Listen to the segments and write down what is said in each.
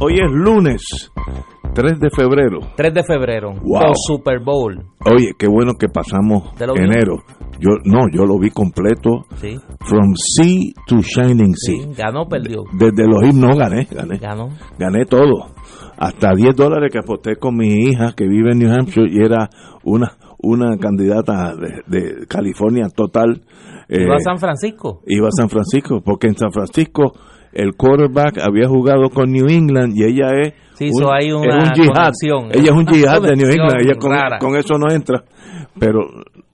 hoy es lunes 3 de febrero. 3 de febrero, Wow. Super Bowl. Oye, qué bueno que pasamos enero. Yo no, yo lo vi completo. Sí, From Sea to Shining sí, Sea. ganó, perdió. Desde los himnos gané, gané. Ganó. Gané todo. Hasta 10 dólares que aposté con mi hija que vive en New Hampshire y era una una candidata de, de California total. Eh, Iba a San Francisco. iba a San Francisco, porque en San Francisco el quarterback había jugado con New England y ella es Sí, so hay una es un jihad. conexión, Ella es un jihad de New England, ella con, eso no entra. Pero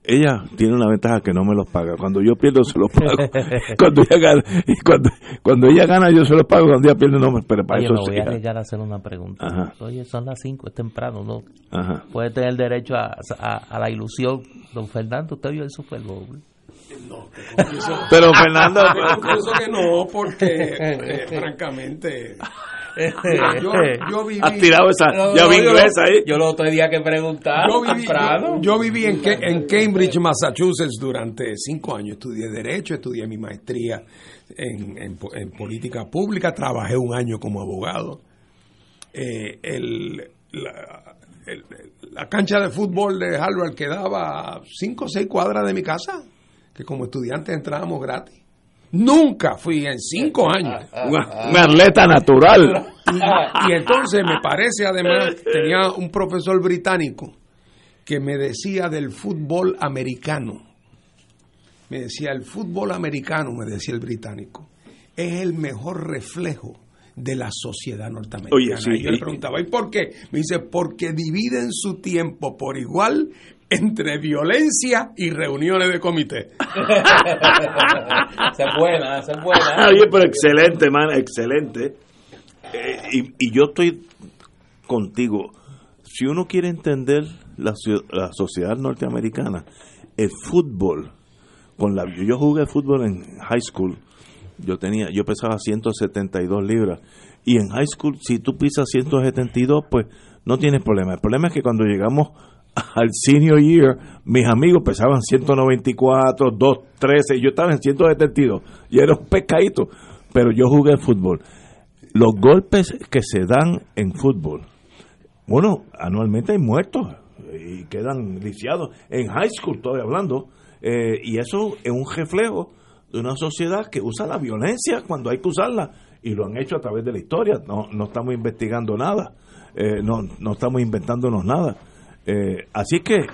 ella tiene una ventaja que no me los paga. Cuando yo pierdo se los pago. cuando ella gana, y cuando, cuando ella gana yo se los pago, cuando ella pierde no me, pero para Oye, eso me voy a arriesgar a hacer una pregunta. Ajá. Oye, son las 5, es temprano, ¿no? Ajá. Puede tener derecho a, a, a la ilusión. Don Fernando, usted vio el Super Bowl. Pero Fernando, Yo pienso que no, porque eh, francamente yo, yo viví has tirado esa No, llave no, yo- inglesa ahí. Yo lo día que preguntar, yo viví, temprano. yo, yo viví en, en Cambridge, Massachusetts durante cinco años. Estudié Derecho, estudié mi maestría en, en po- en política pública, trabajé un año como abogado. Eh, el, la, el- la cancha de fútbol de Harvard quedaba a cinco o seis cuadras de mi casa, que como estudiante entrábamos gratis. Nunca fui en cinco años. Una, una atleta natural. Y, y entonces me parece además, tenía un profesor británico que me decía del fútbol americano. Me decía, el fútbol americano, me decía el británico, es el mejor reflejo de la sociedad norteamericana. Oye, sí. Y yo le preguntaba, ¿y por qué? Me dice, porque dividen su tiempo por igual entre violencia y reuniones de comité. Se buena, se buena. Oye, pero excelente, man, excelente. Eh, y, y yo estoy contigo. Si uno quiere entender la, la sociedad norteamericana, el fútbol, con la yo jugué fútbol en high school, yo tenía, yo pesaba 172 libras, y en high school, si tú pisas 172, pues no tienes problema. El problema es que cuando llegamos al senior year, mis amigos pesaban 194, 213, yo estaba en 172, y era un pescadito, pero yo jugué fútbol. Los golpes que se dan en fútbol, bueno, anualmente hay muertos y quedan lisiados. En high school estoy hablando. eh, y eso es un reflejo de una sociedad que usa la violencia cuando hay que usarla. Y lo han hecho a través de la historia. No, no estamos investigando nada. eh, no, no estamos inventándonos nada. Eh, así que,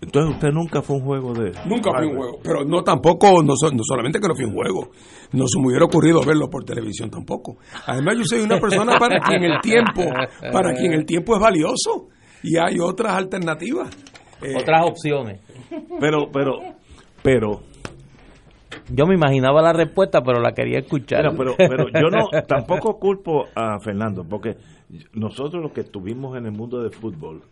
entonces usted nunca fue un juego de... Nunca fui un juego. Pero no tampoco, no, so- no solamente que no fui un juego, no se me hubiera ocurrido verlo por televisión tampoco. Además yo soy una persona para quien el tiempo, para quien el tiempo es valioso y hay otras alternativas. Eh, Otras opciones. Pero, pero, pero, Yo me imaginaba la respuesta, pero la quería escuchar. Mira, pero, pero yo no tampoco culpo a Fernando, porque nosotros los que estuvimos en el mundo del fútbol,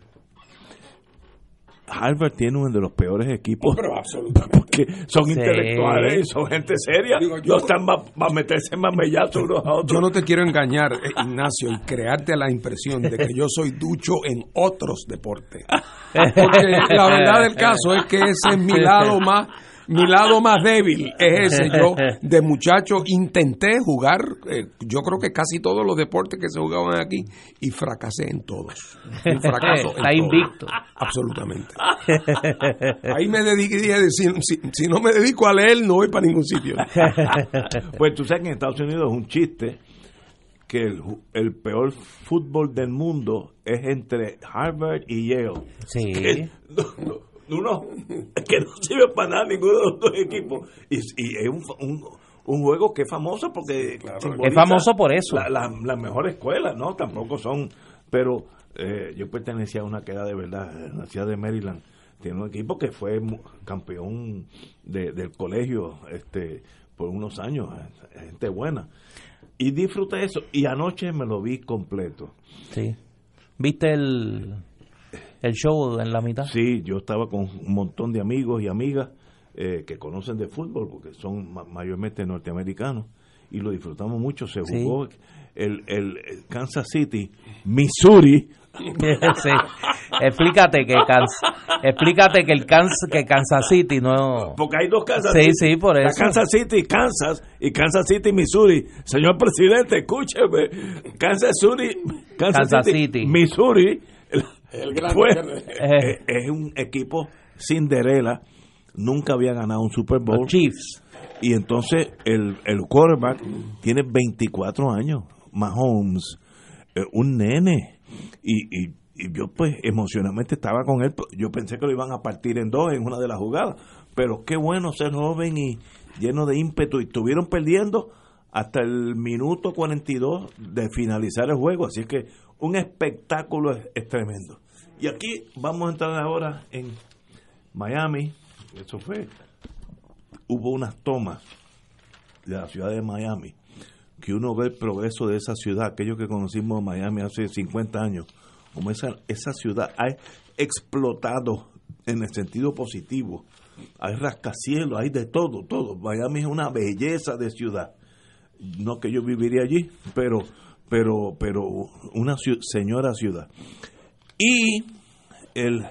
Harvard tiene uno de los peores equipos pero absolutamente. que son Sí. intelectuales y son gente seria. Digo, yo- no están para meterse más mellazos unos a otros. Yo no te quiero engañar, eh, Ignacio, y crearte la impresión de que yo soy ducho en otros deportes. Porque la verdad del caso es que ese es mi lado más mi lado más débil es ese. Yo de muchacho intenté jugar, eh, yo creo que casi todos los deportes que se jugaban aquí y fracasé en todos. Un fracaso en Está todos. invicto. Absolutamente. Ahí me dediqué, dije, si, si- si no me dedico a leer, no voy para ningún sitio. Pues tú sabes que en Estados Unidos es un chiste que el, peor fútbol del mundo es entre Harvard y Yale. Sí. Que no, no, uno que no sirve para nada ninguno de los dos equipos. Y, y es un, un, un juego que es famoso porque Es famoso por eso. La, la, la mejor escuela, ¿no? Tampoco son. Pero eh, yo pertenecía a una que era de verdad, en la ciudad de Maryland. Tiene un equipo que fue campeón de- del colegio este por unos años, gente buena. Y disfruté eso. Y anoche me lo vi completo. Sí. ¿Viste el, el show en la mitad? Sí, yo estaba con un montón de amigos y amigas eh, que conocen de fútbol, porque son ma- mayormente norteamericanos, y lo disfrutamos mucho. Se jugó el, el, el Kansas City, Missouri. sí. Explícate que Kansas, explícate que el Kansas, que Kansas City no Porque hay dos Kansas Sí, City. sí, por La eso. Kansas City, Kansas, y Kansas City, Missouri. Señor presidente, escúcheme. Kansas City, Kansas, Kansas City, City. Missouri. El fue- el grande. eh, es un equipo Cinderella. Nunca había ganado un Super Bowl. los Chiefs. Y entonces el, el quarterback tiene 24 años, Mahomes, eh, un nene. Y, y, y yo pues emocionalmente estaba con él. Yo pensé que lo iban a partir en dos en una de las jugadas. Pero qué bueno ser joven y lleno de ímpetu. Y estuvieron perdiendo hasta el minuto 42 de finalizar el juego. Así que un espectáculo es, es tremendo. Y aquí vamos a entrar ahora en Miami. Eso fue hubo unas tomas de la ciudad de Miami, que uno ve el progreso de esa ciudad, aquellos que conocimos Miami hace 50 años, como esa, ciudad ha explotado en el sentido positivo. Hay rascacielos, hay de todo, todo. Miami es una belleza de ciudad. No que yo viviría allí, pero, pero, pero una ciu- señora ciudad. Y el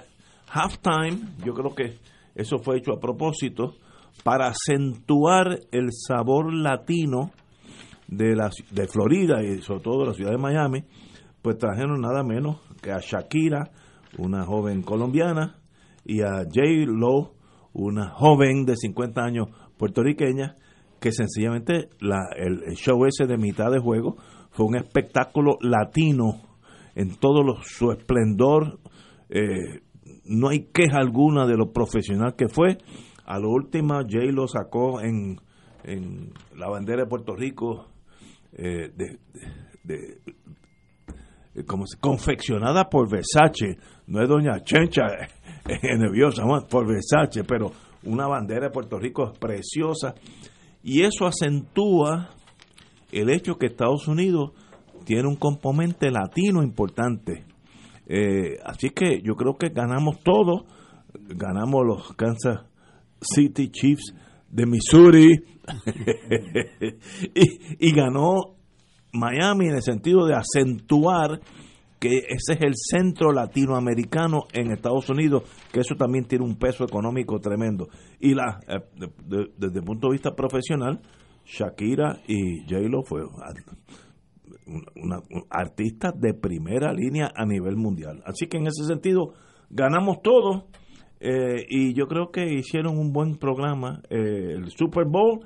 halftime, yo creo que eso fue hecho a propósito para acentuar el sabor latino de la de Florida y sobre todo de la ciudad de Miami, pues trajeron nada menos que a Shakira, una joven colombiana, y a J. Lo, una joven de 50 años puertorriqueña, que sencillamente la, el, el show ese de mitad de juego fue un espectáculo latino en todo lo- su esplendor. Eh, no hay queja alguna de lo profesional que fue. A lo último, Jay lo sacó en, en la bandera de Puerto Rico, eh, de, como se- confeccionada por Versace. No es Doña Chencha eh, nerviosa, por Versace, pero una bandera de Puerto Rico preciosa. Y eso acentúa el hecho que Estados Unidos tiene un componente latino importante. Eh, así que yo creo que ganamos todo. Ganamos los Kansas City Chiefs de Missouri. y, ganó Miami en el sentido de acentuar que ese es el centro latinoamericano en Estados Unidos, que eso también tiene un peso económico tremendo. Y la eh, de- desde el punto de vista profesional, Shakira y J-Lo fue una, un- artistas de primera línea a nivel mundial. Así que en ese sentido ganamos todo eh, y yo creo que hicieron un buen programa, eh, el Super Bowl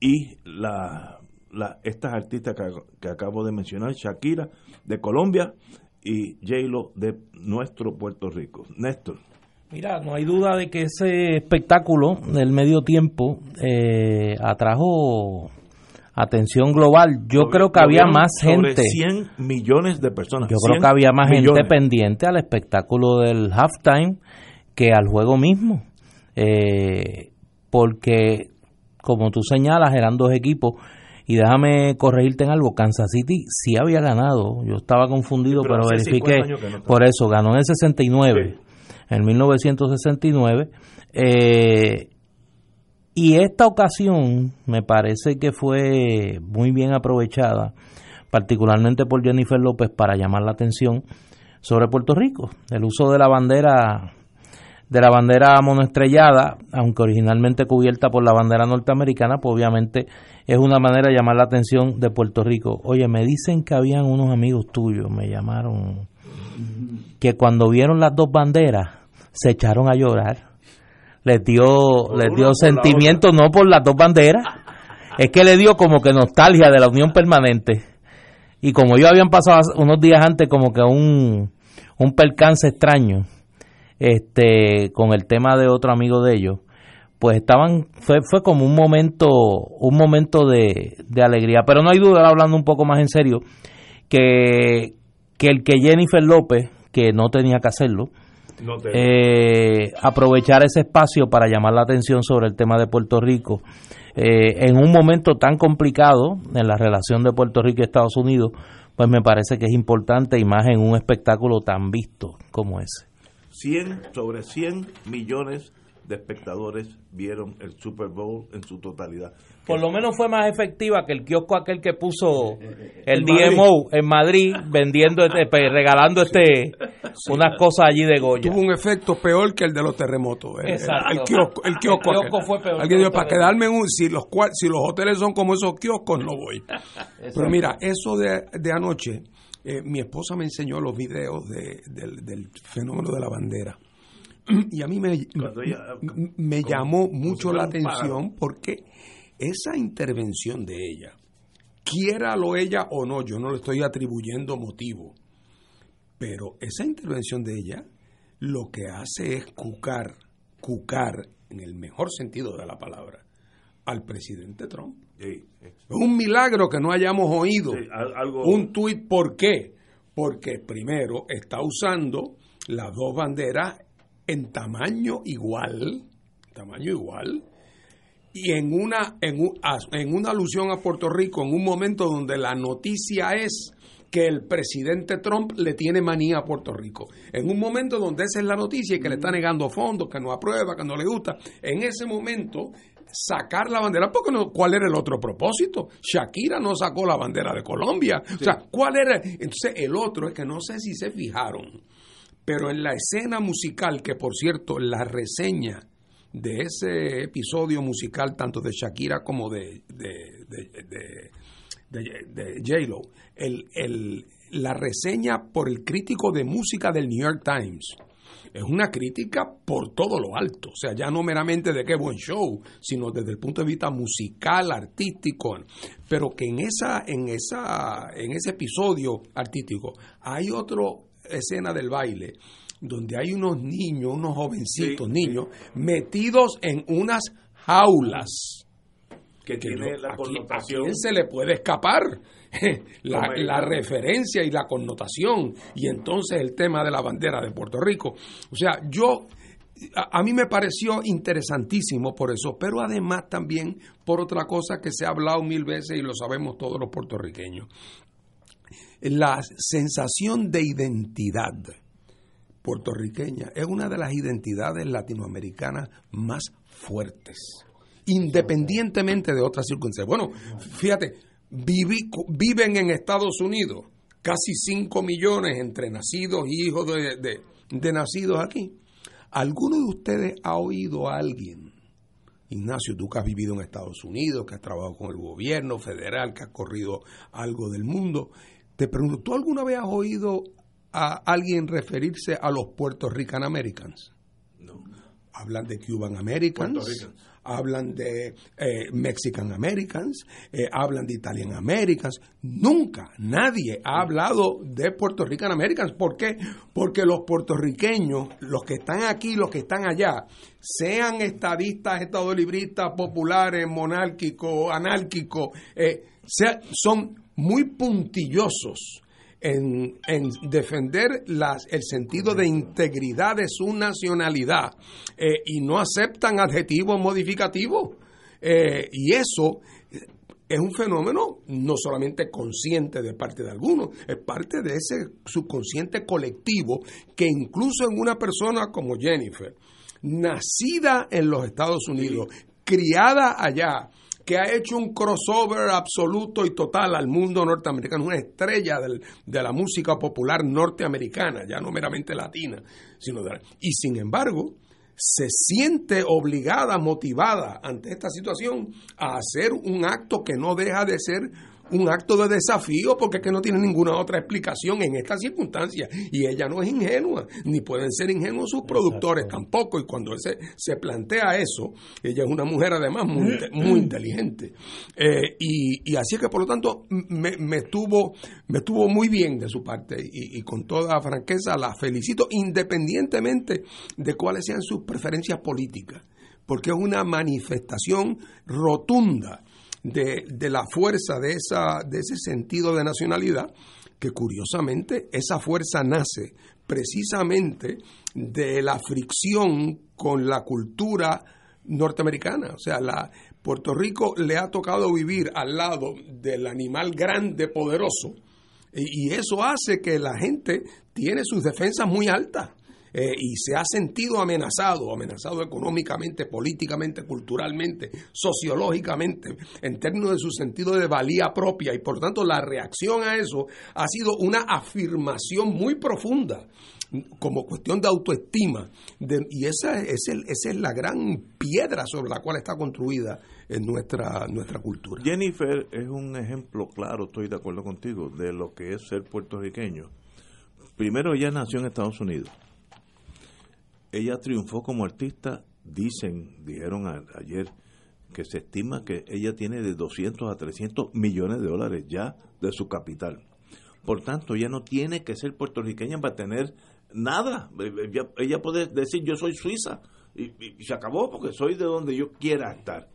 y la, la- estas artistas que, que acabo de mencionar, Shakira de Colombia y J-Lo de nuestro Puerto Rico. Néstor. Mira, no hay duda de que ese espectáculo del medio tiempo eh, atrajo atención global. Yo creo que había más gente. 100 millones de personas. Yo creo 100 que había más gente pendiente al espectáculo del halftime que al juego mismo. Eh, porque, como tú señalas, eran dos equipos. Y déjame corregirte en algo, Kansas City sí había ganado. Yo estaba confundido, Sí, pero pero, verifiqué. 50 años que no está. Por eso, ganó en el 69, en 1969. Eh, y esta ocasión me parece que fue muy bien aprovechada, particularmente por Jennifer López, para llamar la atención sobre Puerto Rico. El uso de la bandera de la bandera monoestrellada, aunque originalmente cubierta por la bandera norteamericana, pues obviamente es una manera de llamar la atención de Puerto Rico. Oye, me dicen que habían unos amigos tuyos, me llamaron, que cuando vieron las dos banderas se echaron a llorar. Les dio, Por les una dio por sentimiento no por las dos banderas, es que le dio como que nostalgia de la unión permanente. Y como ellos habían pasado unos días antes como que un, un percance extraño, este, con el tema de otro amigo de ellos, pues estaban, fue, fue como un momento, un momento de, de alegría. Pero no hay duda, hablando un poco más en serio, que, que el que Jennifer López, que no tenía que hacerlo, No eh, aprovechar ese espacio para llamar la atención sobre el tema de Puerto Rico eh, en un momento tan complicado en la relación de Puerto Rico y Estados Unidos, pues me parece que es importante y más en un espectáculo tan visto como ese. 100 sobre 100 millones de espectadores vieron el Super Bowl en su totalidad. Por lo menos fue más efectiva que el kiosco aquel que puso el DMO en Madrid vendiendo, este, regalando este unas cosas allí de Goya. Tuvo un efecto peor que el de los terremotos. El, Exacto. el kiosco, el kiosco, El kiosco fue peor Alguien dijo, para quedarme en un, si los, cual- si los hoteles son como esos kioscos, no voy. Pero mira, eso de, de anoche, eh, mi esposa me enseñó los videos de- del, del fenómeno de la bandera. Y a mí me, ella- me llamó mucho la atención porque esa intervención de ella, quiéralo ella o no, yo no le estoy atribuyendo motivo, pero esa intervención de ella lo que hace es cucar, cucar en el mejor sentido de la palabra, al presidente Trump. Sí, sí. Es un milagro que no hayamos oído Sí, al- algo- un tuit. ¿Por qué? Porque primero está usando las dos banderas en tamaño igual, tamaño igual, y en una, en, un- en una alusión a Puerto Rico, en un momento donde la noticia es que el presidente Trump le tiene manía a Puerto Rico. En un momento donde esa es la noticia y que le está negando fondos, que no aprueba, que no le gusta. En ese momento, sacar la bandera, porque no, ¿cuál era el otro propósito? Shakira no sacó la bandera de Colombia. O sea, ¿cuál era? Entonces, el otro es que no sé si se fijaron, pero en la escena musical, que por cierto, la reseña de ese episodio musical, tanto de Shakira como de, de, de, de- J-Lo, el, el- la reseña por el crítico de música del New York Times. Es una crítica por todo lo alto, o sea, ya no meramente de qué buen show, sino desde el punto de vista musical, artístico, pero que en esa, en esa, en ese episodio artístico hay otra escena del baile donde hay unos niños, unos jovencitos Sí, niños, metidos en unas jaulas que que tiene la ¿a quién- connotación. ¿A quién se le puede escapar? La referencia y la connotación y entonces el tema de la bandera de Puerto Rico. O sea, yo, a, a mí me pareció interesantísimo por eso, pero además también por otra cosa que se ha hablado mil veces y lo sabemos todos los puertorriqueños. La sensación de identidad puertorriqueña es una de las identidades latinoamericanas más fuertes, independientemente de otras circunstancias. Bueno, fíjate, viven en Estados Unidos casi 5 millones entre nacidos y hijos de, de- de nacidos aquí. ¿Alguno de ustedes ha oído a alguien? Ignacio, tú que has vivido en Estados Unidos, que has trabajado con el gobierno federal, que has corrido algo del mundo, te pregunto, ¿tú alguna vez has oído a alguien referirse a los Puerto Rican Americans? No. Hablan de Cuban Americans, hablan de eh, Mexican Americans, eh, hablan de Italian Americans. Nunca nadie ha hablado de Puerto Rican Americans. ¿Por qué? Porque los puertorriqueños, los que están aquí, los que están allá, sean estadistas, estadolibristas, populares, monárquicos, anárquicos, eh, sea- son muy puntillosos en, en defender las, el sentido de integridad de su nacionalidad eh, y no aceptan adjetivos modificativos. Eh, y eso es un fenómeno no solamente consciente de parte de algunos, es parte de ese subconsciente colectivo que incluso en una persona como Jennifer, nacida en los Estados Unidos, criada allá, que ha hecho un crossover absoluto y total al mundo norteamericano, una estrella de la música popular norteamericana, ya no meramente latina, sino de, y sin embargo se siente obligada, motivada ante esta situación a hacer un acto que no deja de ser un acto de desafío porque es que no tiene ninguna otra explicación en estas circunstancias y ella no es ingenua ni pueden ser ingenuos sus productores tampoco. Y cuando se, se plantea eso ella es una mujer además muy, muy inteligente. Eh, y, y así es que por lo tanto me, me estuvo me estuvo muy bien de su parte. Y, y con toda franqueza la felicito independientemente de cuáles sean sus preferencias políticas porque es una manifestación rotunda de, de la fuerza de, esa, de ese sentido de nacionalidad, que curiosamente esa fuerza nace precisamente de la fricción con la cultura norteamericana. O sea, la, Puerto Rico le ha tocado vivir al lado del animal grande, poderoso, y, eso hace que la gente tiene sus defensas muy altas. Eh, y se ha sentido amenazado, amenazado económicamente, políticamente, culturalmente, sociológicamente, en términos de su sentido de valía propia. Y por tanto la reacción a eso ha sido una afirmación muy profunda como cuestión de autoestima. y esa, es esa es la gran piedra sobre la cual está construida nuestra, nuestra cultura. Jennifer es un ejemplo claro, estoy de acuerdo contigo, de lo que es ser puertorriqueño. Primero, ella nació en Estados Unidos. Ella triunfó como artista, dicen, dijeron ayer, que se estima que ella tiene de 200 a 300 millones de dólares ya de su capital. Por tanto, ella no tiene que ser puertorriqueña para tener nada. Ella, puede decir yo soy suiza y, se acabó porque soy de donde yo quiera estar.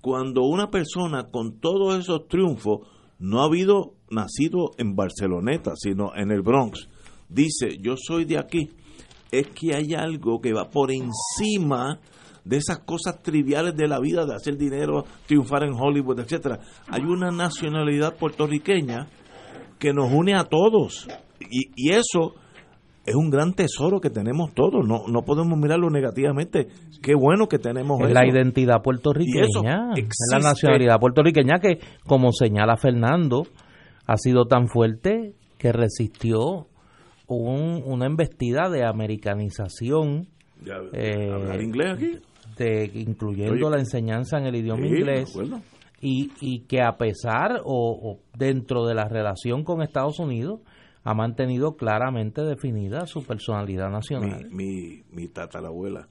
Cuando una persona con todos esos triunfos no ha habido nacido en Barceloneta, sino en el Bronx, dice yo soy de aquí, es que hay algo que va por encima de esas cosas triviales de la vida, de hacer dinero, triunfar en Hollywood, etcétera. Hay una nacionalidad puertorriqueña que nos une a todos. Y, y eso es un gran tesoro que tenemos todos, no, no podemos mirarlo negativamente. Qué bueno que tenemos es la identidad puertorriqueña, es la nacionalidad puertorriqueña que, como señala Fernando, ha sido tan fuerte que resistió un, una embestida de americanización. Eh, inglés aquí? De, incluyendo la enseñanza en el idioma inglés. Y, y que a pesar o dentro de la relación con Estados Unidos, ha mantenido claramente definida su personalidad nacional. Mi, mi, tatarabuela,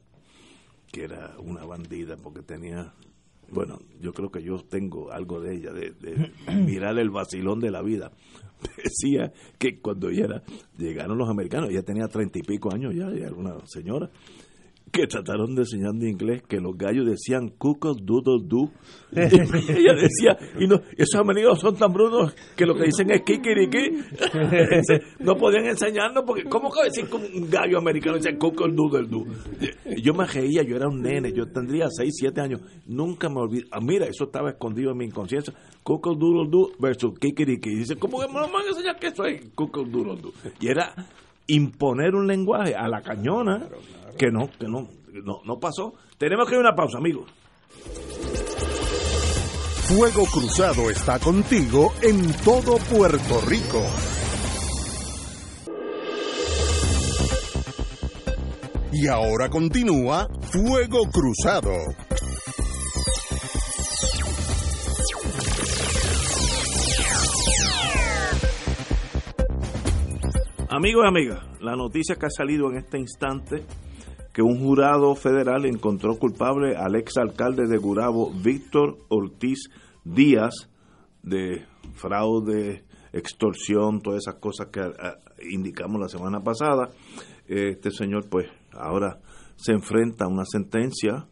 que era una bandida porque tenía, bueno, yo creo que yo tengo algo de ella, de, de mirar el vacilón de la vida. Decía que cuando era, llegaron los americanos, ella tenía treinta y pico años ya, ya era una señora, que trataron de enseñar en inglés que los gallos decían cuckoo doodle doo. ella decía, y no, esos amigos son tan brutos que lo que dicen es kikiriki. no podían enseñarnos porque, ¿cómo que decir que un gallo americano dice cuckoo doodle doo? Yo me reía, yo era un nene, yo tendría 6, 7 años. Nunca me olvidé. Ah, mira, eso estaba escondido en mi inconsciencia. Cuckoo doodle doo versus kikiriki. Dice, ¿cómo que me van a enseñar que eso es cuckoo doodle doo? Y era imponer un lenguaje a la cañona que no, que no, no, no pasó. Tenemos que ir a una pausa, amigos. Fuego Cruzado está contigo en todo Puerto Rico. Y ahora continúa Fuego Cruzado. Amigos y amigas, la noticia que ha salido en este instante que un jurado federal encontró culpable al exalcalde de Gurabo, Víctor Ortiz Díaz, de fraude, extorsión, todas esas cosas que ah, indicamos la semana pasada. Este señor, pues, ahora se enfrenta a una sentencia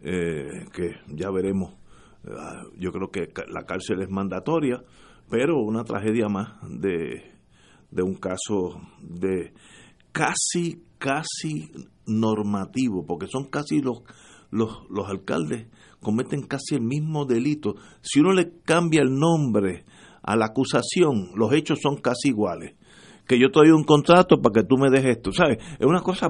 eh, que ya veremos. Ah, yo creo que la cárcel es mandatoria, pero una tragedia más de, de un caso de casi, casi normativo, porque son casi los, los, los alcaldes cometen casi el mismo delito. Si uno le cambia el nombre a la acusación, los hechos son casi iguales. Que yo te doy un contrato para que tú me dejes esto, ¿sabes? Es una cosa,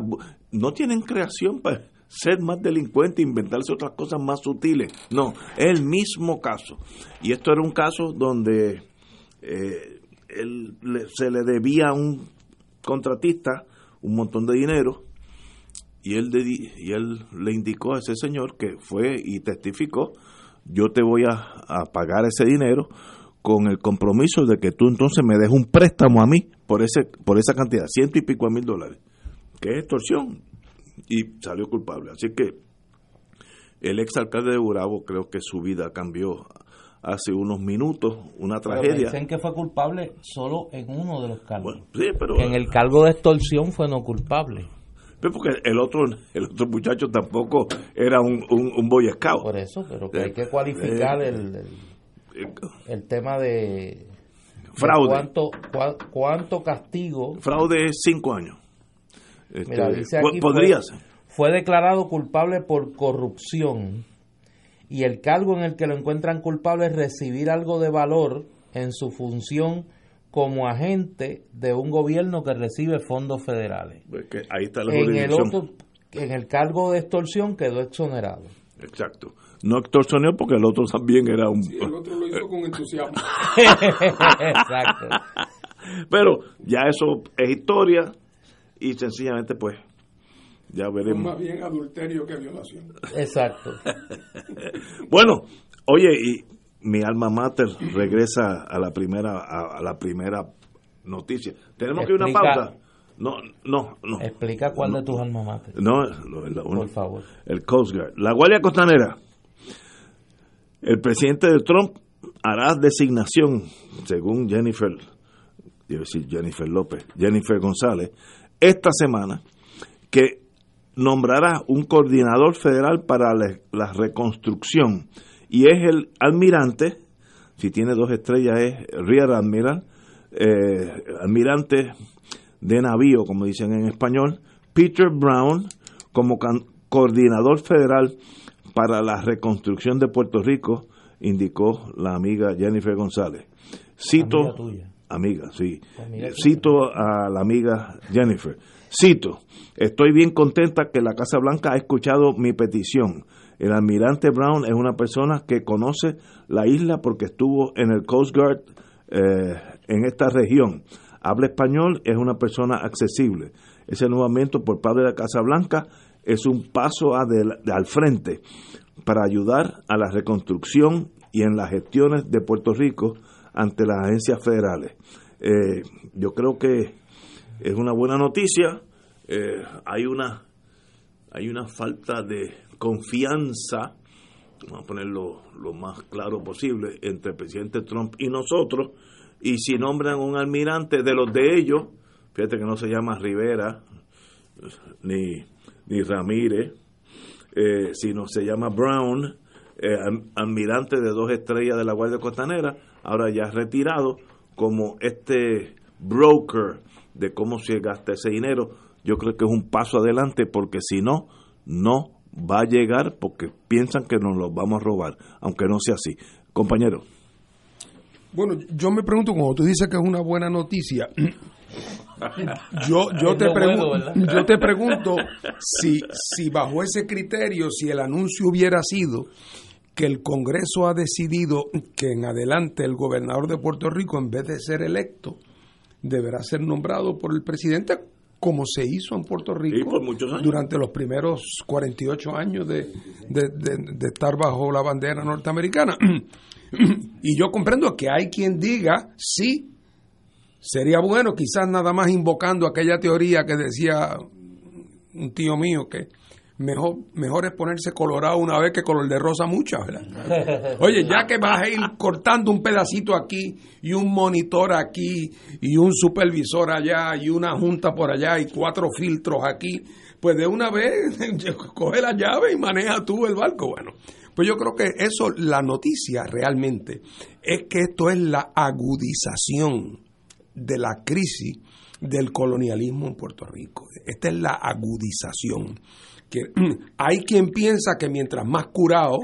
no tienen creación para ser más delincuente, inventarse otras cosas más sutiles. No, es el mismo caso. Y esto era un caso donde eh, él, se le debía a un contratista un montón de dinero y él, y él le indicó a ese señor que fue y testificó, yo te voy a, pagar ese dinero con el compromiso de que tú entonces me des un préstamo a mí por ese por esa cantidad, ciento y pico mil dólares, que es extorsión. Y salió culpable. Así que el ex alcalde de Burabo creo que su vida cambió hace unos minutos, una tragedia. dicen que fue culpable solo en uno de los cargos. sí, pero, en el cargo de extorsión fue no culpable. Pero porque el otro el otro muchacho tampoco era un, un, boy scout. Por eso, pero que hay que cualificar eh, el, el, el, tema de fraude. cuánto, cuánto castigo. Fraude es cinco años. Este, podría ser. fue declarado culpable por corrupción y el cargo en el que lo encuentran culpable es recibir algo de valor en su función como agente de un gobierno que recibe fondos federales. Pues que ahí está la En el, otro, en el cargo de extorsión quedó exonerado. Exacto. No extorsionó porque el otro también era un... El otro lo hizo con entusiasmo. Exacto. Pero ya eso es historia y sencillamente pues ya Fue veremos. más bien adulterio que violación. Exacto. Bueno, oye, y mi alma mater regresa a la primera a, a la primera noticia. Tenemos que ir una pausa. No, no, no. Explica cuál de tus alma mater. No, lo- la- Por favor. el Coast Guard. La Guardia Costanera. El presidente de Trump hará designación, según Jennifer, a decir Jennifer López, Jennifer González, esta semana, que nombrará un coordinador federal para la, la reconstrucción. Y es el almirante, si tiene dos estrellas es Rear Admiral, eh, almirante de navío, como dicen en español, Peter Brown, como coordinador federal para la reconstrucción de Puerto Rico, indicó la amiga Jennifer González. Cito, Amiga tuya. amiga, sí, Amiga cito a la amiga Jennifer. Cito, estoy bien contenta que la Casa Blanca ha escuchado mi petición. El almirante Brown es una persona que conoce la isla porque estuvo en el Coast Guard eh, en esta región. Habla español, es una persona accesible. Ese nombramiento por parte de la Casa Blanca es un paso al frente para ayudar a la reconstrucción y en las gestiones de Puerto Rico ante las agencias federales. Eh, yo creo que es una buena noticia. Eh, hay una hay una falta de confianza, vamos a ponerlo lo más claro posible, entre el presidente Trump y nosotros. Y si nombran un almirante de los de ellos, fíjate que no se llama Rivera ni, ni Ramírez, eh, sino se llama Brown, eh, almirante de dos estrellas de la Guardia Costanera, ahora ya retirado, como este broker de cómo se gasta ese dinero. Yo creo que es un paso adelante porque si no, no va a llegar porque piensan que nos lo vamos a robar, aunque no sea así. Compañero, Bueno, yo me pregunto, cuando tú dices que es una buena noticia, yo, yo, te, lo pregun- bueno, ¿verdad? yo te pregunto si, si bajo ese criterio, si el anuncio hubiera sido que el Congreso ha decidido que en adelante el gobernador de Puerto Rico, en vez de ser electo, deberá ser nombrado por el presidente, como se hizo en Puerto Rico Sí, durante los primeros 48 años de, de- de- de estar bajo la bandera norteamericana. y yo comprendo que hay quien diga, sí, sería bueno, quizás nada más invocando aquella teoría que decía un tío mío que mejor, mejor es ponerse colorado una vez que color de rosa muchas, ¿verdad? Oye, ya que vas a ir cortando un pedacito aquí y un monitor aquí y un supervisor allá y una junta por allá y cuatro filtros aquí, pues de una vez coge la llave y maneja tú el barco. Bueno, pues yo creo que eso, la noticia realmente es que esto es la agudización de la crisis del colonialismo en Puerto Rico. Esta es la agudización. Que hay quien piensa que mientras más curado,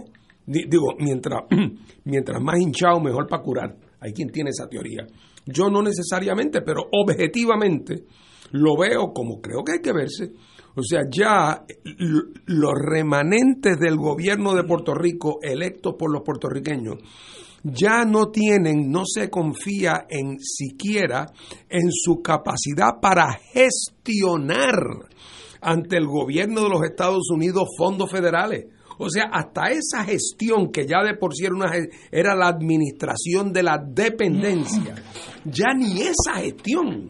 di- digo, mientras, mientras más hinchado, mejor para curar. Hay quien tiene esa teoría. Yo no necesariamente, pero objetivamente lo veo como creo que hay que verse. O sea, ya los remanentes del gobierno de Puerto Rico electos por los puertorriqueños ya no tienen, no se confía en siquiera en su capacidad para gestionar ante el gobierno de los Estados Unidos fondos federales. O sea, hasta esa gestión que ya de por sí era, era la administración de la dependencia, ya ni esa gestión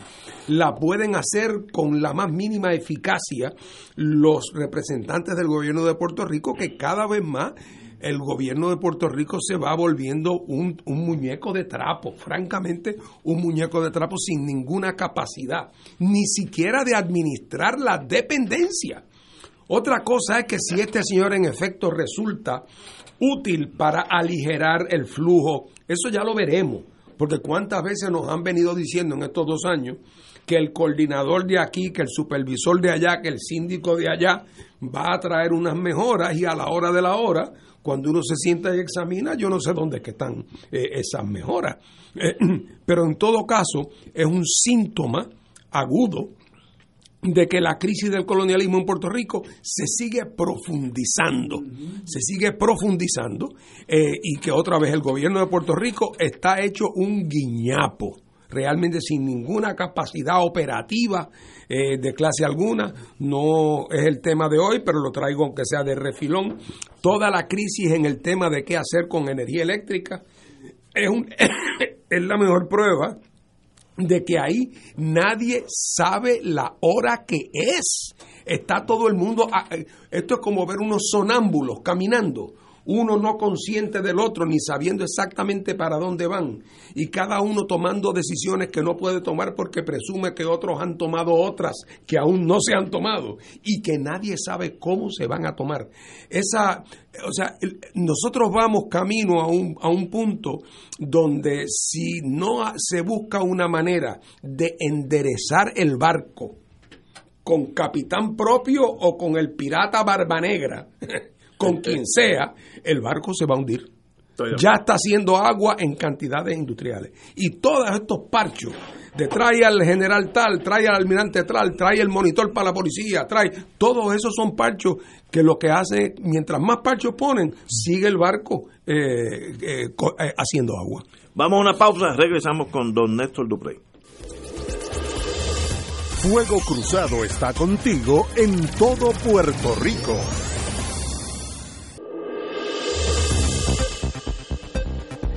la pueden hacer con la más mínima eficacia los representantes del gobierno de Puerto Rico, que cada vez más el gobierno de Puerto Rico se va volviendo un, muñeco de trapo, francamente un muñeco de trapo sin ninguna capacidad, ni siquiera de administrar la dependencia. Otra cosa es que si este señor en efecto resulta útil para aligerar el flujo, eso ya lo veremos. Porque cuántas veces nos han venido diciendo en estos dos años que el coordinador de aquí, que el supervisor de allá, que el síndico de allá va a traer unas mejoras y a la hora de la hora, cuando uno se sienta y examina, yo no sé dónde que están eh, esas mejoras. Eh, pero en todo caso es un síntoma agudo de que la crisis del colonialismo en Puerto Rico se sigue profundizando, se sigue profundizando eh, y que otra vez el gobierno de Puerto Rico está hecho un guiñapo, realmente sin ninguna capacidad operativa eh, de clase alguna. No es el tema de hoy, pero lo traigo aunque sea de refilón. Toda la crisis en el tema de qué hacer con energía eléctrica es, un, es la mejor prueba de que ahí nadie sabe la hora que es. Está todo el mundo, ah, eh, esto es como ver unos sonámbulos caminando uno no consciente del otro ni sabiendo exactamente para dónde van y cada uno tomando decisiones que no puede tomar porque presume que otros han tomado otras que aún no se han tomado y que nadie sabe cómo se van a tomar. Esa, o sea, nosotros vamos camino a un, a un punto donde si no se busca una manera de enderezar el barco, con capitán propio o con el pirata barba negra, con quien sea, el barco se va a hundir. Ya está haciendo agua en cantidades industriales. Y todos estos parchos de trae al general tal, trae al almirante tal, trae el monitor para la policía, trae, todos esos son parchos que lo que hace, mientras más parchos ponen, sigue el barco eh, eh, eh, haciendo agua. Vamos a una pausa, regresamos con don Néstor Duprey. Fuego Cruzado está contigo en todo Puerto Rico.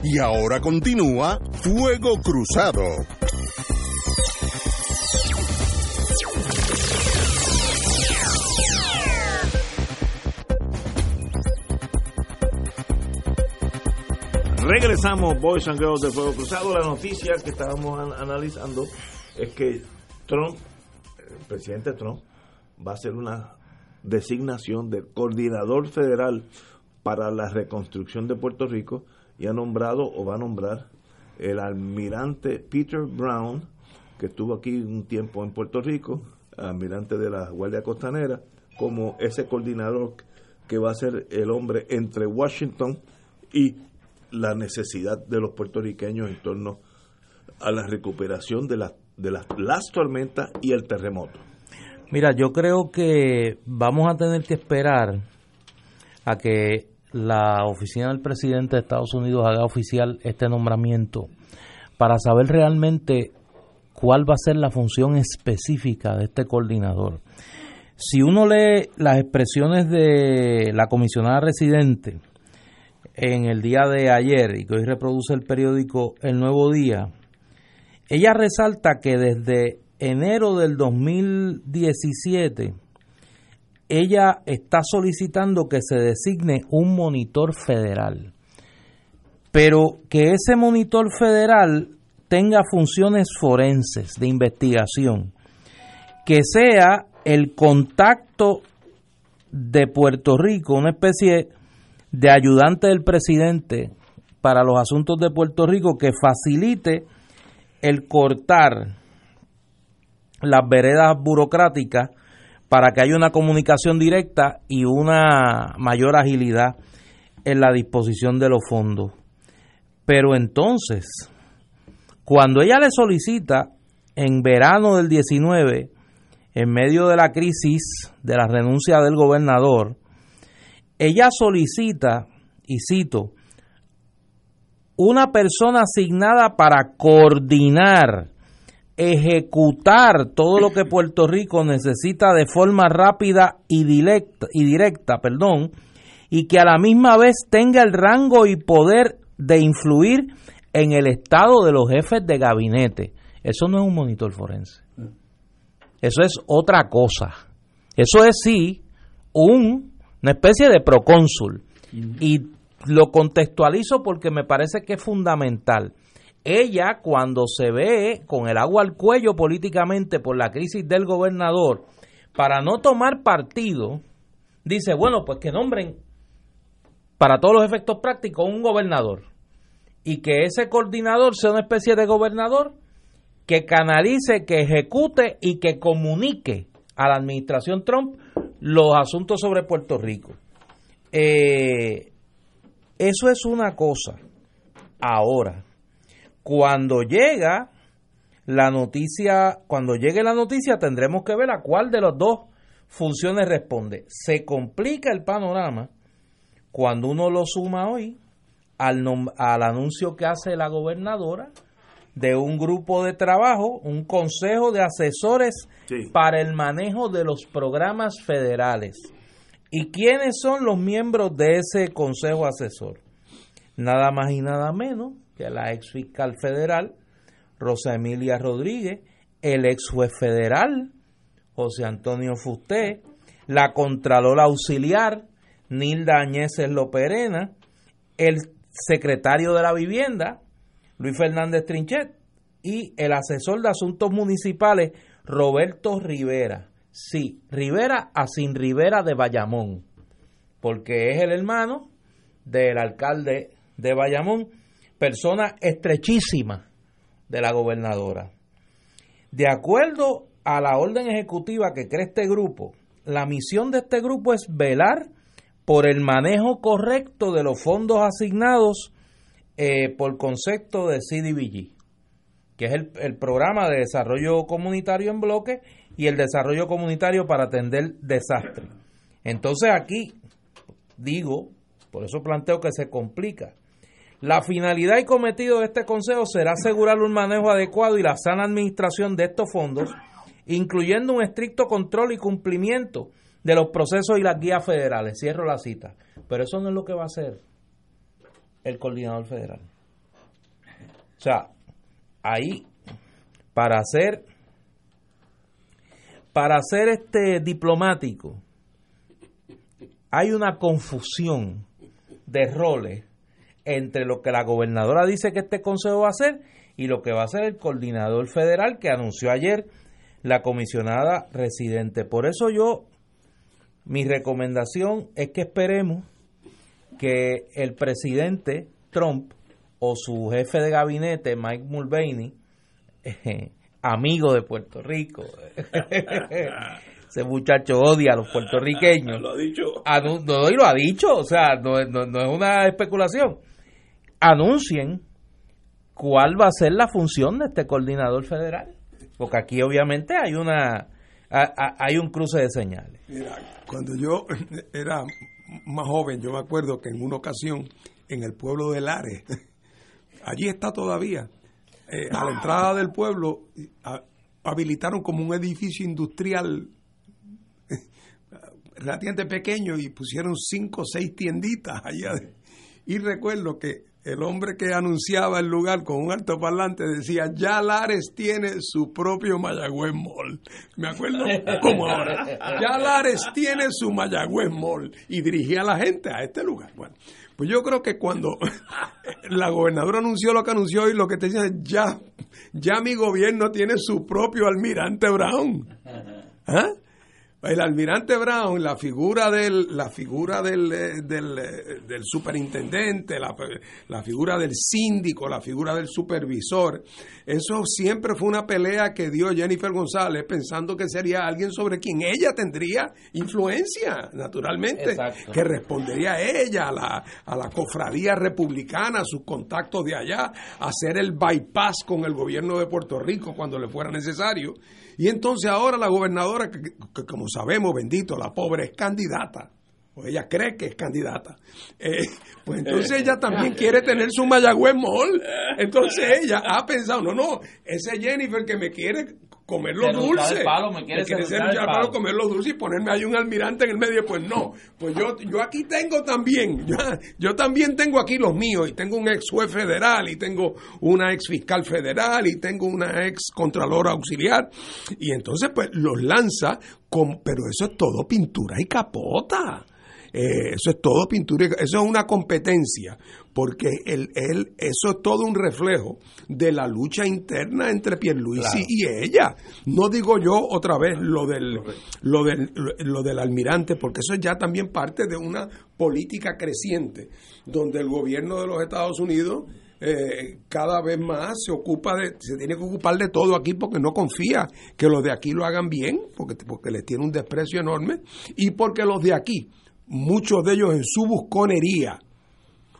Y ahora continúa Fuego Cruzado. Regresamos, Boys and Girls de Fuego Cruzado. La noticia que estábamos analizando es que Trump, el presidente Trump, va a hacer una designación de coordinador federal para la reconstrucción de Puerto Rico y ha nombrado o va a nombrar el almirante Peter Brown, que estuvo aquí un tiempo en Puerto Rico, almirante de la Guardia Costanera, como ese coordinador que va a ser el hombre entre Washington y la necesidad de los puertorriqueños en torno a la recuperación de, la, de las, las tormentas y el terremoto. Mira, yo creo que vamos a tener que esperar a que la oficina del presidente de Estados Unidos haga oficial este nombramiento para saber realmente cuál va a ser la función específica de este coordinador. Si uno lee las expresiones de la comisionada residente en el día de ayer y que hoy reproduce el periódico El Nuevo Día, ella resalta que desde enero del 2017 ella está solicitando que se designe un monitor federal, pero que ese monitor federal tenga funciones forenses de investigación, que sea el contacto de Puerto Rico, una especie de ayudante del presidente para los asuntos de Puerto Rico que facilite el cortar las veredas burocráticas para que haya una comunicación directa y una mayor agilidad en la disposición de los fondos. Pero entonces, cuando ella le solicita en verano del 19, en medio de la crisis de la renuncia del gobernador, ella solicita, y cito, una persona asignada para coordinar ejecutar todo lo que Puerto Rico necesita de forma rápida y directa, y directa, perdón, y que a la misma vez tenga el rango y poder de influir en el estado de los jefes de gabinete. Eso no es un monitor forense. Eso es otra cosa. Eso es sí un, una especie de procónsul. Y lo contextualizo porque me parece que es fundamental ella cuando se ve con el agua al cuello políticamente por la crisis del gobernador, para no tomar partido, dice, bueno, pues que nombren para todos los efectos prácticos un gobernador. y que ese coordinador sea una especie de gobernador que canalice, que ejecute y que comunique a la administración Trump los asuntos sobre Puerto Rico. Eh, eso es una cosa. Ahora, cuando llega la noticia, cuando llegue la noticia tendremos que ver a cuál de las dos funciones responde. Se complica el panorama cuando uno lo suma hoy al, al anuncio que hace la gobernadora de un grupo de trabajo, un consejo de asesores para el manejo de los programas federales. ¿Y quiénes son los miembros de ese consejo asesor? Nada más y nada menos que la ex fiscal federal, Rosa Emilia Rodríguez, el ex juez federal, José Antonio Fusté, la Contralora Auxiliar, Nilda Añeses Loperena, el secretario de la Vivienda, Luis Fernández Trinchet, y el asesor de asuntos municipales, Roberto Rivera. Sí, Rivera a Sin Rivera de Bayamón, porque es el hermano del alcalde de Bayamón, persona estrechísima de la gobernadora. De acuerdo a la orden ejecutiva que crea este grupo, la misión de este grupo es velar por el manejo correcto de los fondos asignados eh, por concepto de CDBG, que es el, el, programa de desarrollo comunitario en bloque y el desarrollo comunitario para atender desastres. Entonces aquí digo, por eso planteo que se complica. La finalidad y cometido de este consejo será asegurar un manejo adecuado y la sana administración de estos fondos, incluyendo un estricto control y cumplimiento de los procesos y las guías federales. Cierro la cita. Pero eso no es lo que va a hacer el coordinador federal. O sea, ahí, para ser, para ser este diplomático, hay una confusión de roles entre lo que la gobernadora dice que este consejo va a hacer y lo que va a hacer el coordinador federal que anunció ayer la comisionada residente. Por eso yo mi recomendación es que esperemos que el presidente Trump o su jefe de gabinete, Mike Mulvaney, eh, amigo de Puerto Rico, ese muchacho odia a los puertorriqueños. Lo ha dicho. no, y lo ha dicho, o sea, no, no, no es una especulación. Anuncien cuál va a ser la función de este coordinador federal, porque aquí obviamente hay una hay un cruce de señales. Mira, cuando yo era más joven, yo me acuerdo que en una ocasión en el pueblo de Lares, allí está todavía, eh, a la entrada del pueblo habilitaron como un edificio industrial relativamente pequeño y pusieron cinco o seis tienditas allá. Y recuerdo que el hombre que anunciaba el lugar con un altoparlante decía, ya Lares tiene su propio Mayagüez Mall. Me acuerdo como ahora. Ya Lares tiene su Mayagüez Mall. Y dirigía a la gente a este lugar. Bueno, pues yo creo que cuando la gobernadora anunció lo que anunció y lo que te dice, ya, ya mi gobierno tiene su propio almirante Brown. ¿Ah? El almirante Brown, la figura del, la figura del, eh, del, eh, del superintendente, la, la, figura del síndico, la figura del supervisor, eso siempre fue una pelea que dio Jennifer González pensando que sería alguien sobre quien ella tendría influencia, naturalmente, que respondería a ella, a la, a la cofradía republicana, a sus contactos de allá, a hacer el bypass con el gobierno de Puerto Rico cuando le fuera necesario. Y entonces ahora la gobernadora, que, como sabemos, bendito, la pobre es candidata, o ella cree que es candidata, eh, pues entonces ella también quiere tener su Mayagüez Mall. Entonces ella ha pensado, no, no, ese Jennifer que me quiere comer los dulces. me quiere ser el palo, comer los dulces y ponerme ahí un almirante en el medio. Pues no, pues yo, yo aquí tengo también, yo, yo también tengo aquí los míos y tengo un ex juez federal y tengo una ex fiscal federal y tengo una ex contralora auxiliar. Y entonces pues los lanza, con, pero eso es todo pintura y capota. Eh, eso es todo pintura, eso es una competencia, porque el, eso es todo un reflejo de la lucha interna entre Pierluisi y ella. No digo yo otra vez lo del, lo del, lo del almirante, porque eso es ya también parte de una política creciente, donde el gobierno de los Estados Unidos eh, cada vez más se ocupa de, se tiene que ocupar de todo aquí porque no confía que los de aquí lo hagan bien, porque, porque les tiene un desprecio enorme, y porque los de aquí, muchos de ellos en su busconería,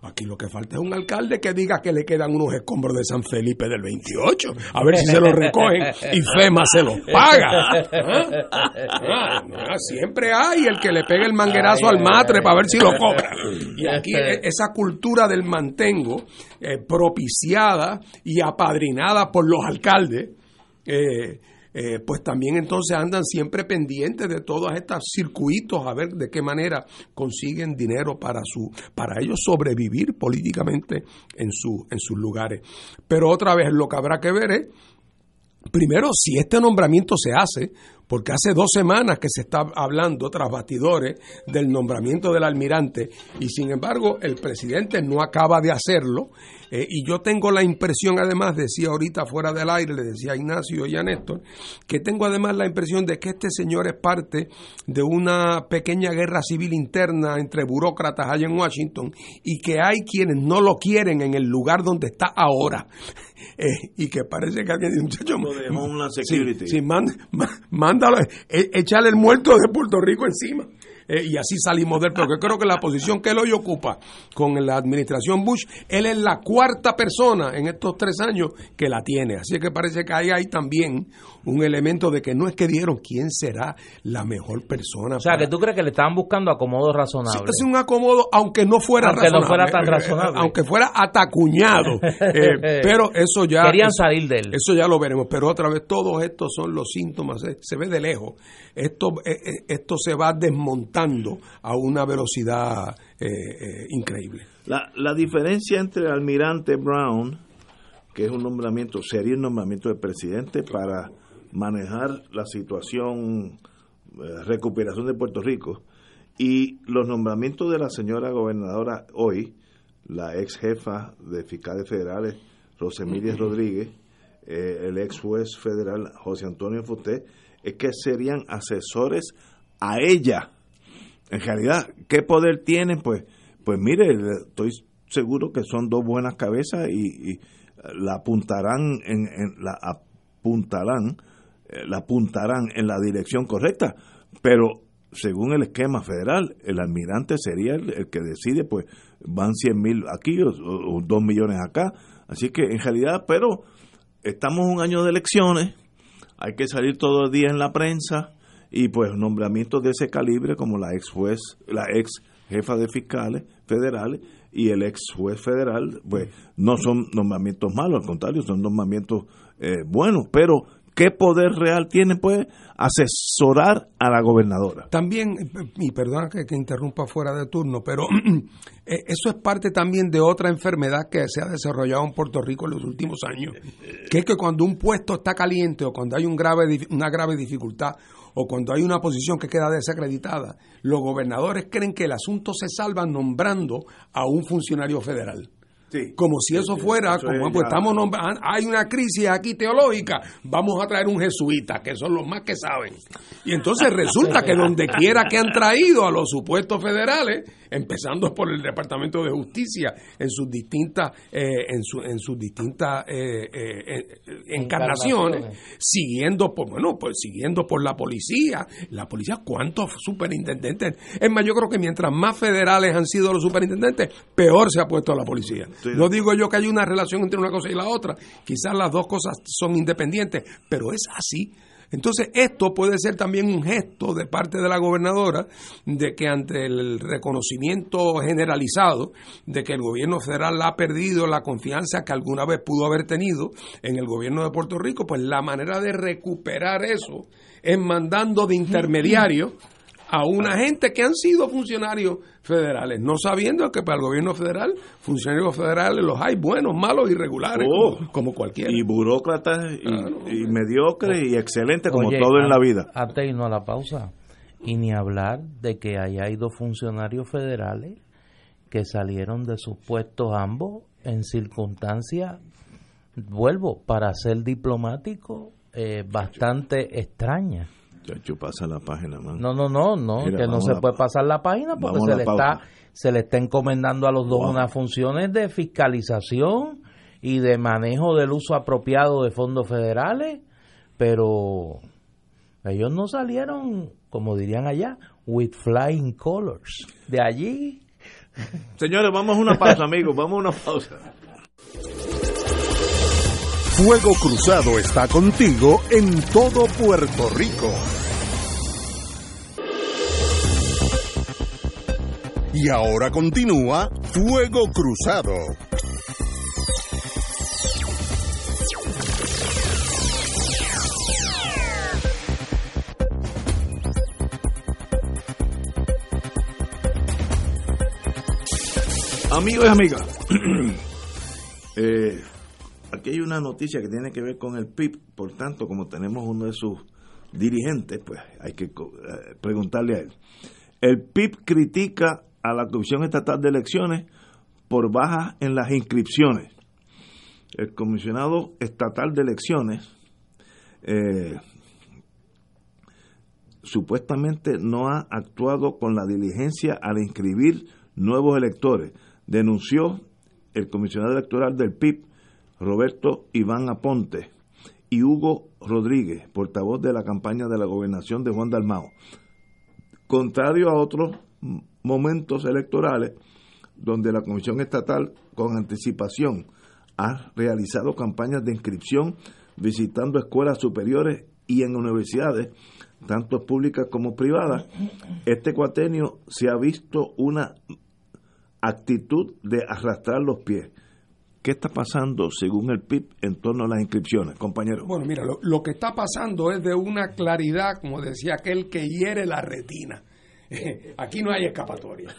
Aquí lo que falta es un alcalde que diga que le quedan unos escombros de San Felipe del 28. A ver si se los recogen y FEMA se los paga. ¿Ah? Ah, siempre hay el que le pega el manguerazo al matre para ver si lo cobra. Y aquí e, esa cultura del mantengo, eh, propiciada y apadrinada por los alcaldes, eh, eh, pues también entonces andan siempre pendientes de todos estos circuitos a ver de qué manera consiguen dinero para su para ellos sobrevivir políticamente en su en sus lugares. Pero otra vez lo que habrá que ver es primero si este nombramiento se hace porque hace dos semanas que se está hablando tras bastidores del nombramiento del almirante y sin embargo el presidente no acaba de hacerlo eh, y yo tengo la impresión además, decía ahorita fuera del aire, le decía a Ignacio y a Néstor, que tengo además la impresión de que este señor es parte de una pequeña guerra civil interna entre burócratas allá en Washington y que hay quienes no lo quieren en el lugar donde está ahora. Eh, y que parece que alguien muchacho una security. Sí, mándalo, e, échale el muerto de Puerto Rico encima. Eh, y así salimos del porque creo que la posición que él hoy ocupa con la administración Bush, él es la cuarta persona en estos tres años que la tiene. Así que parece que ahí hay también un elemento de que no es que dieron quién será la mejor persona. O sea, que tú crees que le estaban buscando acomodo razonable. Sí, es un acomodo, aunque no fuera aunque no fuera tan razonable. Aunque fuera atacuñado. Eh, pero eso ya. Querían salir de él. Eso ya lo veremos. Pero otra vez, todos estos son los síntomas. Eh, se ve de lejos. Esto, eh, esto se va a una velocidad increíble. La, la diferencia entre el almirante Brown, que es un nombramiento, sería un nombramiento de presidente para manejar la situación, eh, recuperación de Puerto Rico, y los nombramientos de la señora gobernadora hoy, la ex jefa de fiscales federales, Rosemilia Rodríguez, eh, el ex juez federal José Antonio Futé, es que serían asesores a ella. En realidad, ¿qué poder tienen? Pues, pues mire, estoy seguro que son dos buenas cabezas y, la apuntarán en, la apuntarán eh, la apuntarán en la dirección correcta, pero según el esquema federal, el almirante sería el, que decide, pues van 100 mil aquí o, 2 millones acá. Así que en realidad, pero estamos un año de elecciones, hay que salir todos los días en la prensa y pues nombramientos de ese calibre como la ex juez, la ex jefa de fiscales federales y el ex juez federal, pues no son nombramientos malos, al contrario, son nombramientos eh, buenos, pero ¿Qué poder real tiene? Pues asesorar a la gobernadora. También, y perdona que, interrumpa fuera de turno, pero eh, eso es parte también de otra enfermedad que se ha desarrollado en Puerto Rico en los últimos años, que es que cuando un puesto está caliente o cuando hay una grave dificultad o cuando hay una posición que queda desacreditada, los gobernadores creen que el asunto se salva nombrando a un funcionario federal como si eso fuera, como pues estamos nombrando, hay una crisis aquí teológica, vamos a traer un jesuita, que son los más que saben. Y entonces resulta que donde quiera que han traído a los supuestos federales, empezando por el Departamento de Justicia en sus distintas eh, en, su, en sus distintas eh, eh, encarnaciones, siguiendo por bueno pues siguiendo por la policía. La policía cuántos superintendentes es más yo creo que mientras más federales han sido los superintendentes peor se ha puesto la policía. No digo yo que hay una relación entre una cosa y la otra. Quizás las dos cosas son independientes pero es así entonces, esto puede ser también un gesto de parte de la gobernadora de que ante el reconocimiento generalizado de que el gobierno federal ha perdido la confianza que alguna vez pudo haber tenido en el gobierno de Puerto Rico, pues la manera de recuperar eso es mandando de intermediarios a una gente que han sido funcionarios federales, no sabiendo que para el gobierno federal, funcionarios federales los hay buenos, malos y regulares, como, oh, cualquiera. Y burócratas, y, mediocres, y excelentes, como todo en la vida. Antes de irnos a la pausa, y ni hablar de que hay dos funcionarios federales que salieron de sus puestos ambos en circunstancias, vuelvo, para ser diplomático, eh, bastante extrañas pasa la página, No, no, no, no, que no se puede pasar la página porque se le está se le está encomendando a los dos unas funciones de fiscalización y de manejo del uso apropiado de fondos federales, pero ellos no salieron, como dirían allá, with flying colors. De allí. Señores, vamos a una pausa, amigos, vamos a una pausa. Fuego Cruzado está contigo en todo Puerto Rico. Y ahora continúa Fuego Cruzado. Amigos y amigas, eh, aquí hay una noticia que tiene que ver con el PIB, por tanto, como tenemos uno de sus dirigentes, pues hay que eh, preguntarle a él. El PIB critica a la Comisión Estatal de Elecciones por bajas en las inscripciones. El comisionado estatal de elecciones eh, supuestamente no ha actuado con la diligencia al inscribir nuevos electores denunció el comisionado electoral del PIB, Roberto Iván Aponte, y Hugo Rodríguez, portavoz de la campaña de la gobernación de Juan Dalmao. Contrario a otros momentos electorales donde la Comisión Estatal con anticipación ha realizado campañas de inscripción visitando escuelas superiores y en universidades, tanto públicas como privadas, este cuatenio se ha visto una actitud de arrastrar los pies. ¿Qué está pasando según el PIB en torno a las inscripciones, compañero? Bueno, mira, lo, que está pasando es de una claridad, como decía aquel que hiere la retina. Aquí no hay escapatoria.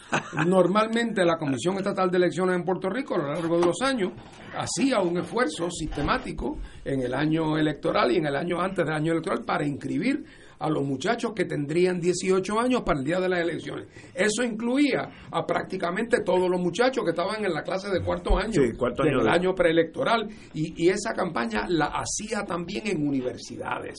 Normalmente la Comisión Estatal de Elecciones en Puerto Rico a lo largo de los años hacía un esfuerzo sistemático en el año electoral y en el año antes del año electoral para inscribir a los muchachos que tendrían 18 años para el día de las elecciones. Eso incluía a prácticamente todos los muchachos que estaban en la clase de cuarto año, del año preelectoral. Y, esa campaña la hacía también en universidades.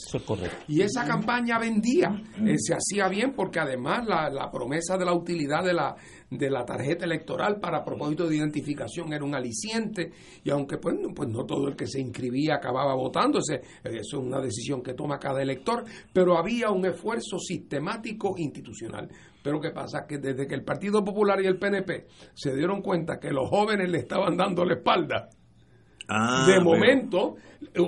Y esa campaña vendía, eh, se hacía bien porque además la, la promesa de la utilidad de la de la tarjeta electoral para propósito de identificación era un aliciente y aunque pues, pues no todo el que se inscribía acababa votándose, eso es una decisión que toma cada elector, pero había un esfuerzo sistemático institucional. Pero ¿qué pasa? Que desde que el Partido Popular y el PNP se dieron cuenta que los jóvenes le estaban dando la espalda, ah, de momento,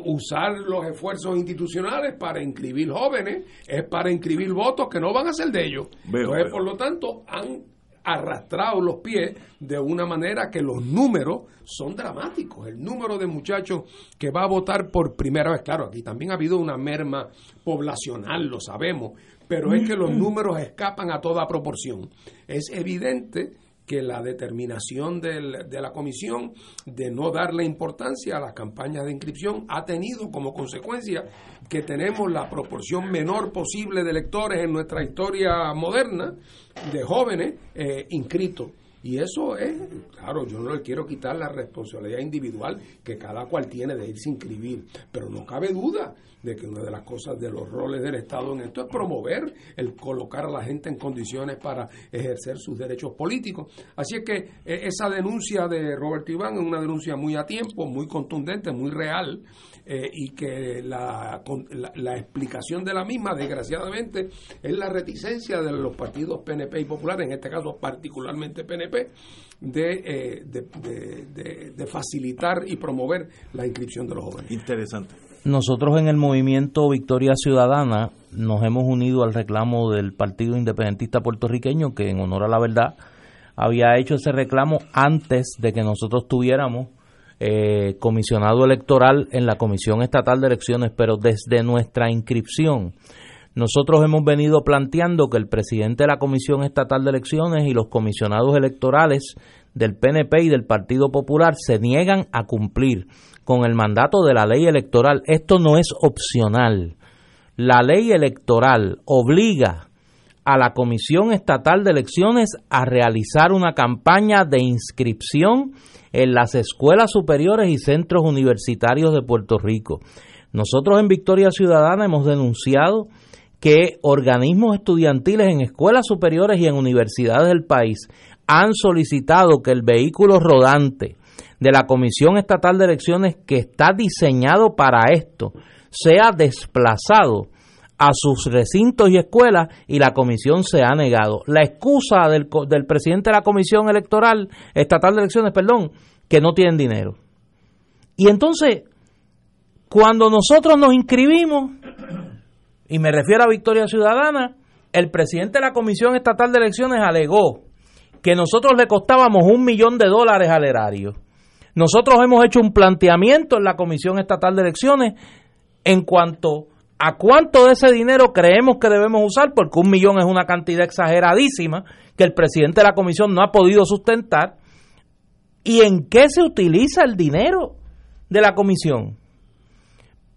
usar los esfuerzos institucionales para inscribir jóvenes es para inscribir votos que no van a ser de ellos. Entonces, por lo tanto, han arrastrado los pies de una manera que los números son dramáticos. El número de muchachos que va a votar por primera vez, claro, aquí también ha habido una merma poblacional, lo sabemos, pero es que los números escapan a toda proporción. Es evidente que la determinación del, de la comisión de no darle importancia a las campañas de inscripción ha tenido como consecuencia que tenemos la proporción menor posible de electores en nuestra historia moderna de jóvenes eh, inscritos. Y eso es, claro, yo no le quiero quitar la responsabilidad individual que cada cual tiene de irse a inscribir, pero no cabe duda de que una de las cosas de los roles del Estado en esto es promover el colocar a la gente en condiciones para ejercer sus derechos políticos. Así es que eh, esa denuncia de Roberto Iván es una denuncia muy a tiempo, muy contundente, muy real, eh, y que la, la, explicación de la misma, desgraciadamente, es la reticencia de los partidos PNP y Popular, en este caso particularmente PNP, eh, de, de, facilitar y promover la inscripción de los jóvenes. Interesante. Nosotros en el movimiento Victoria Ciudadana nos hemos unido al reclamo del Partido Independentista Puertorriqueño, que en honor a la verdad había hecho ese reclamo antes de que nosotros tuviéramos eh, comisionado electoral en la Comisión Estatal de Elecciones, pero desde nuestra inscripción. Nosotros hemos venido planteando que el presidente de la Comisión Estatal de Elecciones y los comisionados electorales del PNP y del Partido Popular se niegan a cumplir con el mandato de la ley electoral. Esto no es opcional. La ley electoral obliga a la Comisión Estatal de Elecciones a realizar una campaña de inscripción en las escuelas superiores y centros universitarios de Puerto Rico. Nosotros en Victoria Ciudadana hemos denunciado que organismos estudiantiles en escuelas superiores y en universidades del país han solicitado que el vehículo rodante de la Comisión Estatal de Elecciones que está diseñado para esto sea desplazado a sus recintos y escuelas y la comisión se ha negado. La excusa del, presidente de la Comisión Electoral Estatal de Elecciones, perdón, que no tienen dinero. Y entonces, cuando nosotros nos inscribimos, y me refiero a Victoria Ciudadana, el presidente de la Comisión Estatal de Elecciones alegó que nosotros le costábamos un millón de dólares al erario. Nosotros hemos hecho un planteamiento en la Comisión Estatal de Elecciones en cuanto a cuánto de ese dinero creemos que debemos usar, porque un millón es una cantidad exageradísima que el presidente de la comisión no ha podido sustentar, y en qué se utiliza el dinero de la comisión.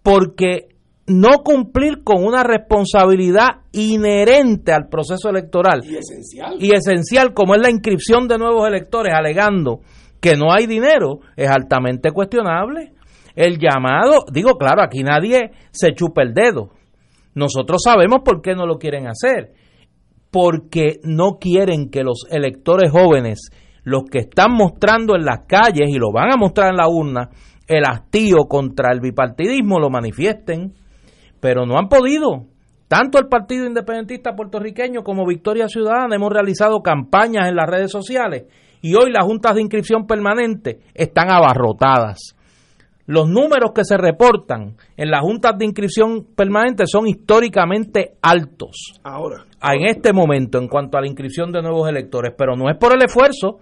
Porque no cumplir con una responsabilidad inherente al proceso electoral y esencial. y esencial como es la inscripción de nuevos electores alegando que no hay dinero es altamente cuestionable el llamado, digo, claro, aquí nadie se chupa el dedo. Nosotros sabemos por qué no lo quieren hacer. Porque no quieren que los electores jóvenes, los que están mostrando en las calles y lo van a mostrar en la urna, el hastío contra el bipartidismo, lo manifiesten. Pero no han podido. Tanto el Partido Independentista Puertorriqueño como Victoria Ciudadana hemos realizado campañas en las redes sociales y hoy las juntas de inscripción permanente están abarrotadas los números que se reportan en las juntas de inscripción permanente son históricamente altos. Ahora. En este momento, en cuanto a la inscripción de nuevos electores, pero no es por el esfuerzo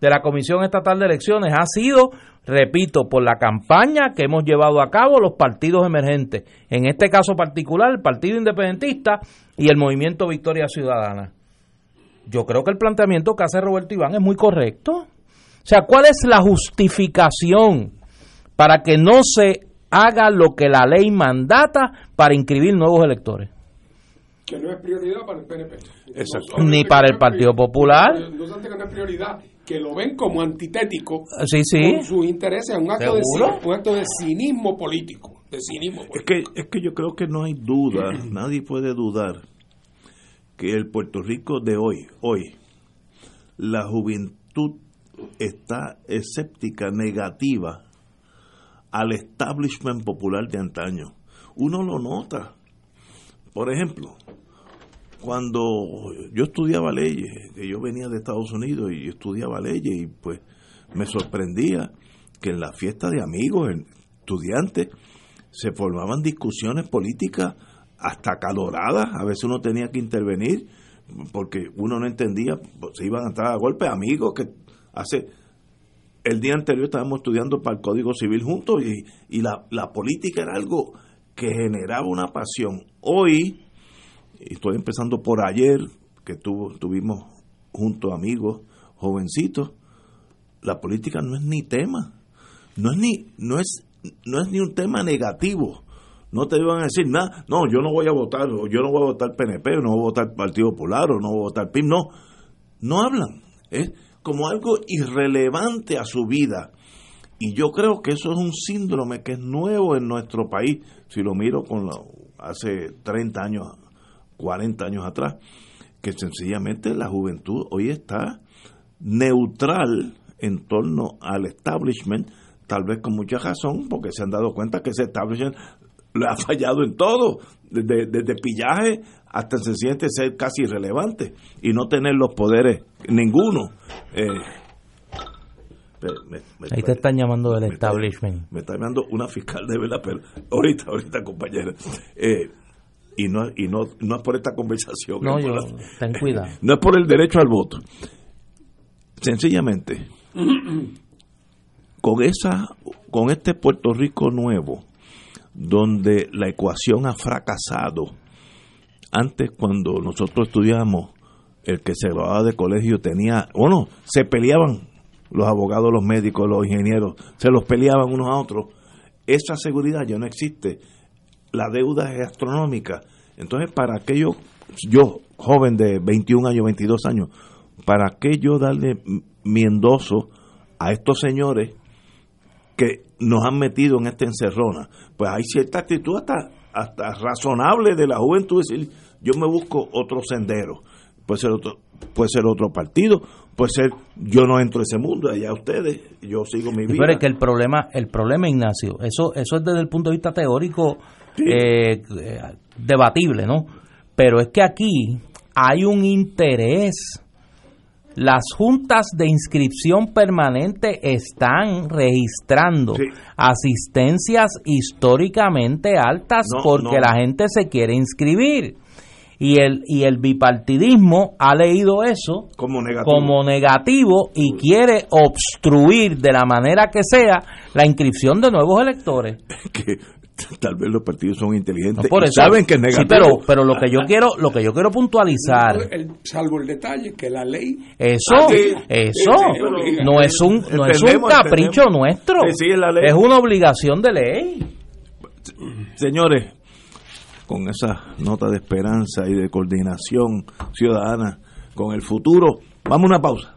de la Comisión Estatal de Elecciones, ha sido, repito, por la campaña que hemos llevado a cabo los partidos emergentes, en este caso particular, el Partido Independentista y el Movimiento Victoria Ciudadana. Yo creo que el planteamiento que hace Roberto Iván es muy correcto. O sea, ¿cuál es la justificación para que no se haga lo que la ley mandata para inscribir nuevos electores. Que no es prioridad para el PNP. Exacto. Ni para el Partido Popular. No que no es prioridad, que lo ven como antitético sí, sí. con sus intereses, un acto, de, un acto de cinismo político. De cinismo político. Es, que, es que yo creo que no hay duda, nadie puede dudar que el Puerto Rico de hoy, hoy, la juventud está escéptica, negativa al establishment popular de antaño. Uno lo nota. Por ejemplo, cuando yo estudiaba leyes, que yo venía de Estados Unidos y estudiaba leyes y pues me sorprendía que en la fiesta de amigos, estudiantes, se formaban discusiones políticas hasta caloradas, a veces uno tenía que intervenir porque uno no entendía, se iban a entrar a golpe amigos que hace el día anterior estábamos estudiando para el Código Civil juntos y, y la, la, política era algo que generaba una pasión. Hoy, estoy empezando por ayer, que tuvo, tuvimos juntos amigos, jovencitos, la política no es ni tema, no es ni, no es, no es ni un tema negativo. No te iban a decir nada, no, yo no voy a votar, o yo no voy a votar PNP, o no voy a votar Partido Popular, o no voy a votar PIB, no, no hablan. ¿eh? Como algo irrelevante a su vida. Y yo creo que eso es un síndrome que es nuevo en nuestro país, si lo miro con hace 30 años, 40 años atrás, que sencillamente la juventud hoy está neutral en torno al establishment, tal vez con mucha razón, porque se han dado cuenta que ese establishment le ha fallado en todo, desde, desde pillaje hasta se siente ser casi irrelevante y no tener los poderes ninguno. Eh, Ahí te están llamando del establishment. me está llamando una fiscal de verdad, pero ahorita, ahorita, compañera. Eh, y no, y no, no es por esta conversación. No, yo, ten cuidado. No es por el derecho al voto. Sencillamente, con esa, con este Puerto Rico nuevo, donde la ecuación ha fracasado, antes cuando nosotros estudiamos, el que se graduaba de colegio tenía, bueno, se peleaban los abogados, los médicos, los ingenieros, se los peleaban unos a otros. Esa seguridad ya no existe. La deuda es astronómica. Entonces, ¿para yo, yo, joven de 21 años, 22 años, para qué yo darle mi endoso a estos señores que nos han metido en esta encerrona? Pues hay cierta actitud hasta, hasta razonable de la juventud decir, yo me busco otro sendero. Puede ser otro, puede ser otro partido, puede ser, yo no entro a ese mundo, allá ustedes, yo sigo mi vida. Pero es que el problema, el problema, Ignacio, eso, eso es desde el punto de vista teórico eh, eh, debatible, ¿no? Pero es que aquí hay un interés. Las juntas de inscripción permanente están registrando Sí. asistencias históricamente altas No, porque no. la gente se quiere inscribir. Y el, y el bipartidismo ha leído eso como negativo. como negativo y quiere obstruir de la manera que sea la inscripción de nuevos electores. que tal vez los partidos son inteligentes No, por y eso, saben que es Sí, negativo. pero, pero lo que yo quiero, lo que yo quiero puntualizar, El- salvo el detalle que la ley eso, Ah, sí. eso Sí, sí, no es un, no es un capricho entendemos. nuestro, Sí, sí, es la ley. es una obligación de ley. Señores, con esa nota de esperanza y de coordinación ciudadana con el futuro, vamos a una pausa.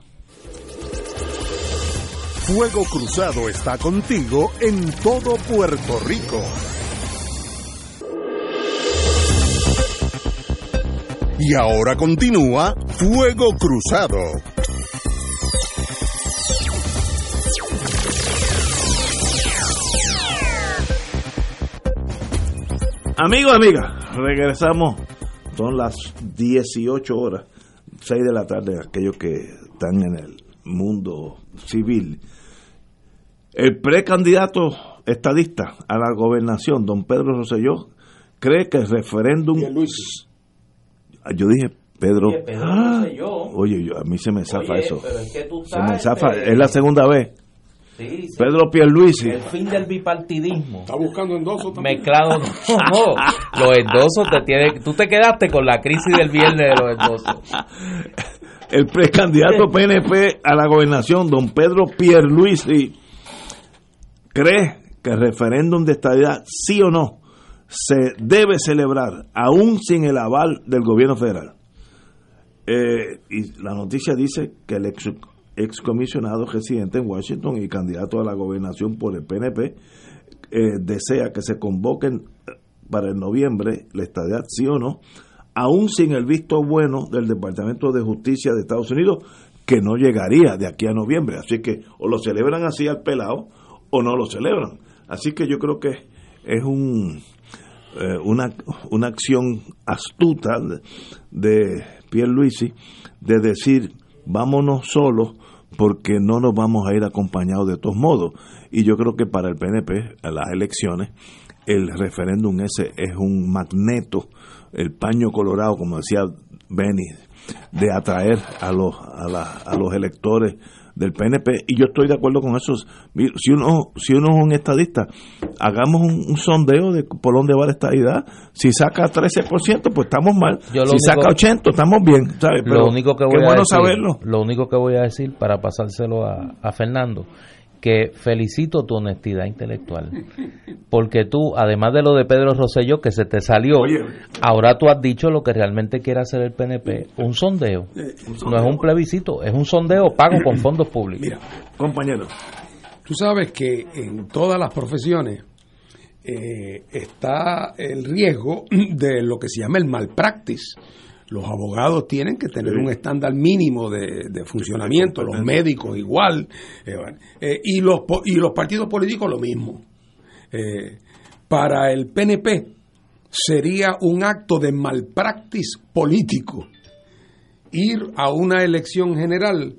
Fuego Cruzado está contigo en todo Puerto Rico. Y ahora continúa Fuego Cruzado. Amigos, amigas, regresamos. Son las 18 horas, 6 de la tarde, aquellos que están en el mundo civil. El precandidato estadista a la gobernación, don Pedro Rosselló, cree que el referéndum... Ah, Yo dije Pedro... Oye, Pedro Ah, Rosselló. Oye, yo- a mí se me zafa Oye, eso. pero es que tú Se me zafa, Pedro. es la segunda vez. Sí, sí. Pedro Pierluisi. El fin del bipartidismo. está buscando endoso también. Mezclado, no, no. Los endosos te tiene, tú te quedaste con la crisis del viernes de los endosos. el precandidato PNP a la gobernación, don Pedro Pierluisi, cree que el referéndum de estadidad, sí o no, se debe celebrar, aún sin el aval del gobierno federal. Eh, y la noticia dice que el ex, excomisionado residente en Washington y candidato a la gobernación por el PNP eh, desea que se convoquen para el noviembre la estadidad, sí o no, aún sin el visto bueno del Departamento de Justicia de Estados Unidos, que no llegaría de aquí a noviembre. Así que o lo celebran así al pelado o no lo celebran. Así que yo creo que es un eh, una, una acción astuta de, de Pierluisi de decir vámonos solos porque no nos vamos a ir acompañados de todos modos. Y yo creo que para el PNP, a las elecciones, el referéndum ese es un magneto, el paño colorado, como decía Benny, de atraer a los, a, la- a los electores del PNP y yo estoy de acuerdo con eso. Si uno si uno es un estadista hagamos un, un sondeo de por dónde va la estadidad. Si saca 13% pues estamos mal. Yo si único- saca 80 estamos bien ¿sabes? Pero lo único que qué voy a bueno decir, saberlo. lo único que voy a decir para pasárselo a, a Fernando, que felicito tu honestidad intelectual, porque tú, además de lo de Pedro Rosselló que se te salió, Oye. ahora tú has dicho lo que realmente quiere hacer el PNP, un sondeo, no es un plebiscito, es un sondeo pago con fondos públicos. Mira, compañero tú sabes que en todas las profesiones eh, está el riesgo de lo que se llama el malpractice. Los abogados tienen que tener Sí. un estándar mínimo de, de funcionamiento, los médicos igual, eh, eh, y, los, y los partidos políticos lo mismo. Eh, para el PNP sería un acto de malpractice político ir a una elección general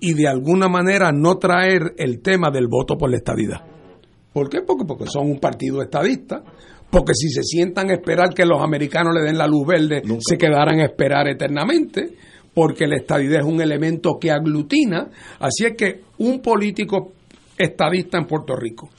y de alguna manera no traer el tema del voto por la estadidad. ¿Por qué? Porque, porque son un partido estadista, porque si se sientan a esperar que los americanos le den la luz verde, se quedarán a esperar eternamente, porque la estadidad es un elemento que aglutina. Así es que un político estadista en Puerto Rico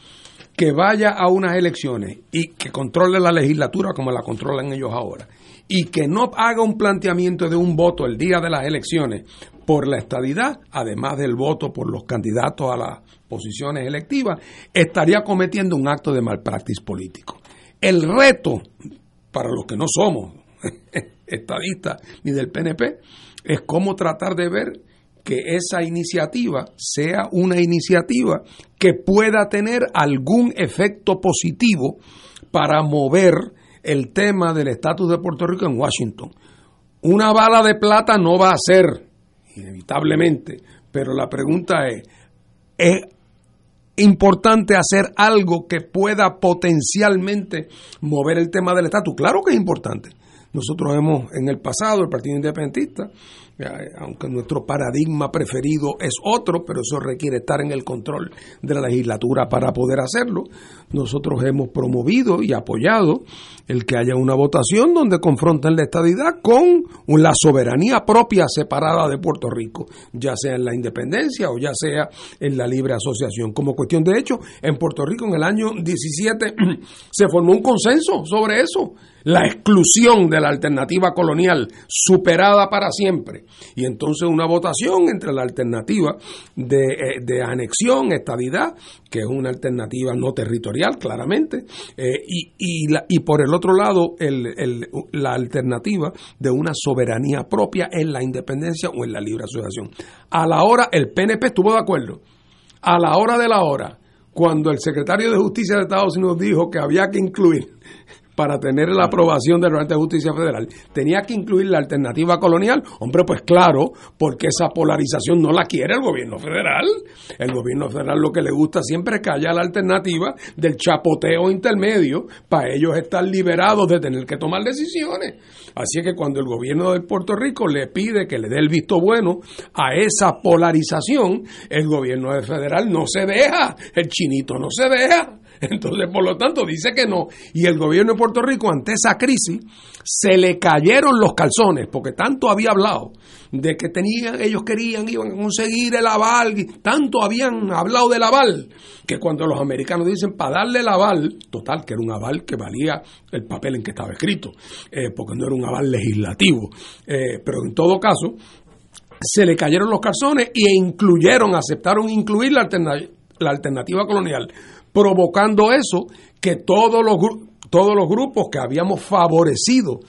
que vaya a unas elecciones y que controle la legislatura como la controlan ellos ahora, y que no haga un planteamiento de un voto el día de las elecciones por la estadidad, además del voto por los candidatos a las posiciones electivas, estaría cometiendo un acto de malpractice político. El reto para los que no somos estadistas ni del PNP es cómo tratar de ver que esa iniciativa sea una iniciativa que pueda tener algún efecto positivo para mover el tema del estatus de Puerto Rico en Washington. Una bala de plata no va a ser, inevitablemente, pero la pregunta es, ¿es importante hacer algo que pueda potencialmente mover el tema del estatus? Claro que es importante. Nosotros hemos en el pasado, el Partido Independentista, aunque nuestro paradigma preferido es otro, pero eso requiere estar en el control de la legislatura para poder hacerlo. Nosotros hemos promovido y apoyado el que haya una votación donde confronten la estadidad con la soberanía propia separada de Puerto Rico, ya sea en la independencia o ya sea en la libre asociación. Como cuestión de hecho, en Puerto Rico en el año 17 se formó un consenso sobre eso la exclusión de la alternativa colonial superada para siempre y entonces una votación entre la alternativa de, eh, anexión, estadidad, que es una alternativa no territorial claramente, eh, y, y, por el otro lado la alternativa de una soberanía propia en la independencia o en la libre asociación. A la hora el PNP estuvo de acuerdo, a la hora de la hora, cuando el secretario de Justicia de Estados Unidos dijo que había que incluir para tener la aprobación del Tribunal de Justicia Federal, tenía que incluir la alternativa colonial. Hombre, pues claro, porque esa polarización no la quiere el gobierno federal. El gobierno federal lo que le gusta siempre es que haya la alternativa del chapoteo intermedio para ellos estar liberados de tener que tomar decisiones. Así que cuando el gobierno de Puerto Rico le pide que le dé el visto bueno a esa polarización, el gobierno federal no se deja, el chinito no se deja. Entonces, por lo tanto, dice que no. Y el gobierno de Puerto Rico, ante esa crisis, se le cayeron los calzones, porque tanto había hablado de que tenían, ellos querían, iban a conseguir el aval, tanto habían hablado del aval, que cuando los americanos dicen para darle el aval, total, que era un aval que valía el papel en que estaba escrito, eh, porque no era un aval legislativo. Eh, pero en todo caso, se le cayeron los calzones e incluyeron, aceptaron incluir la alternativa colonial provocando eso que todos los, todos los grupos que habíamos favorecido,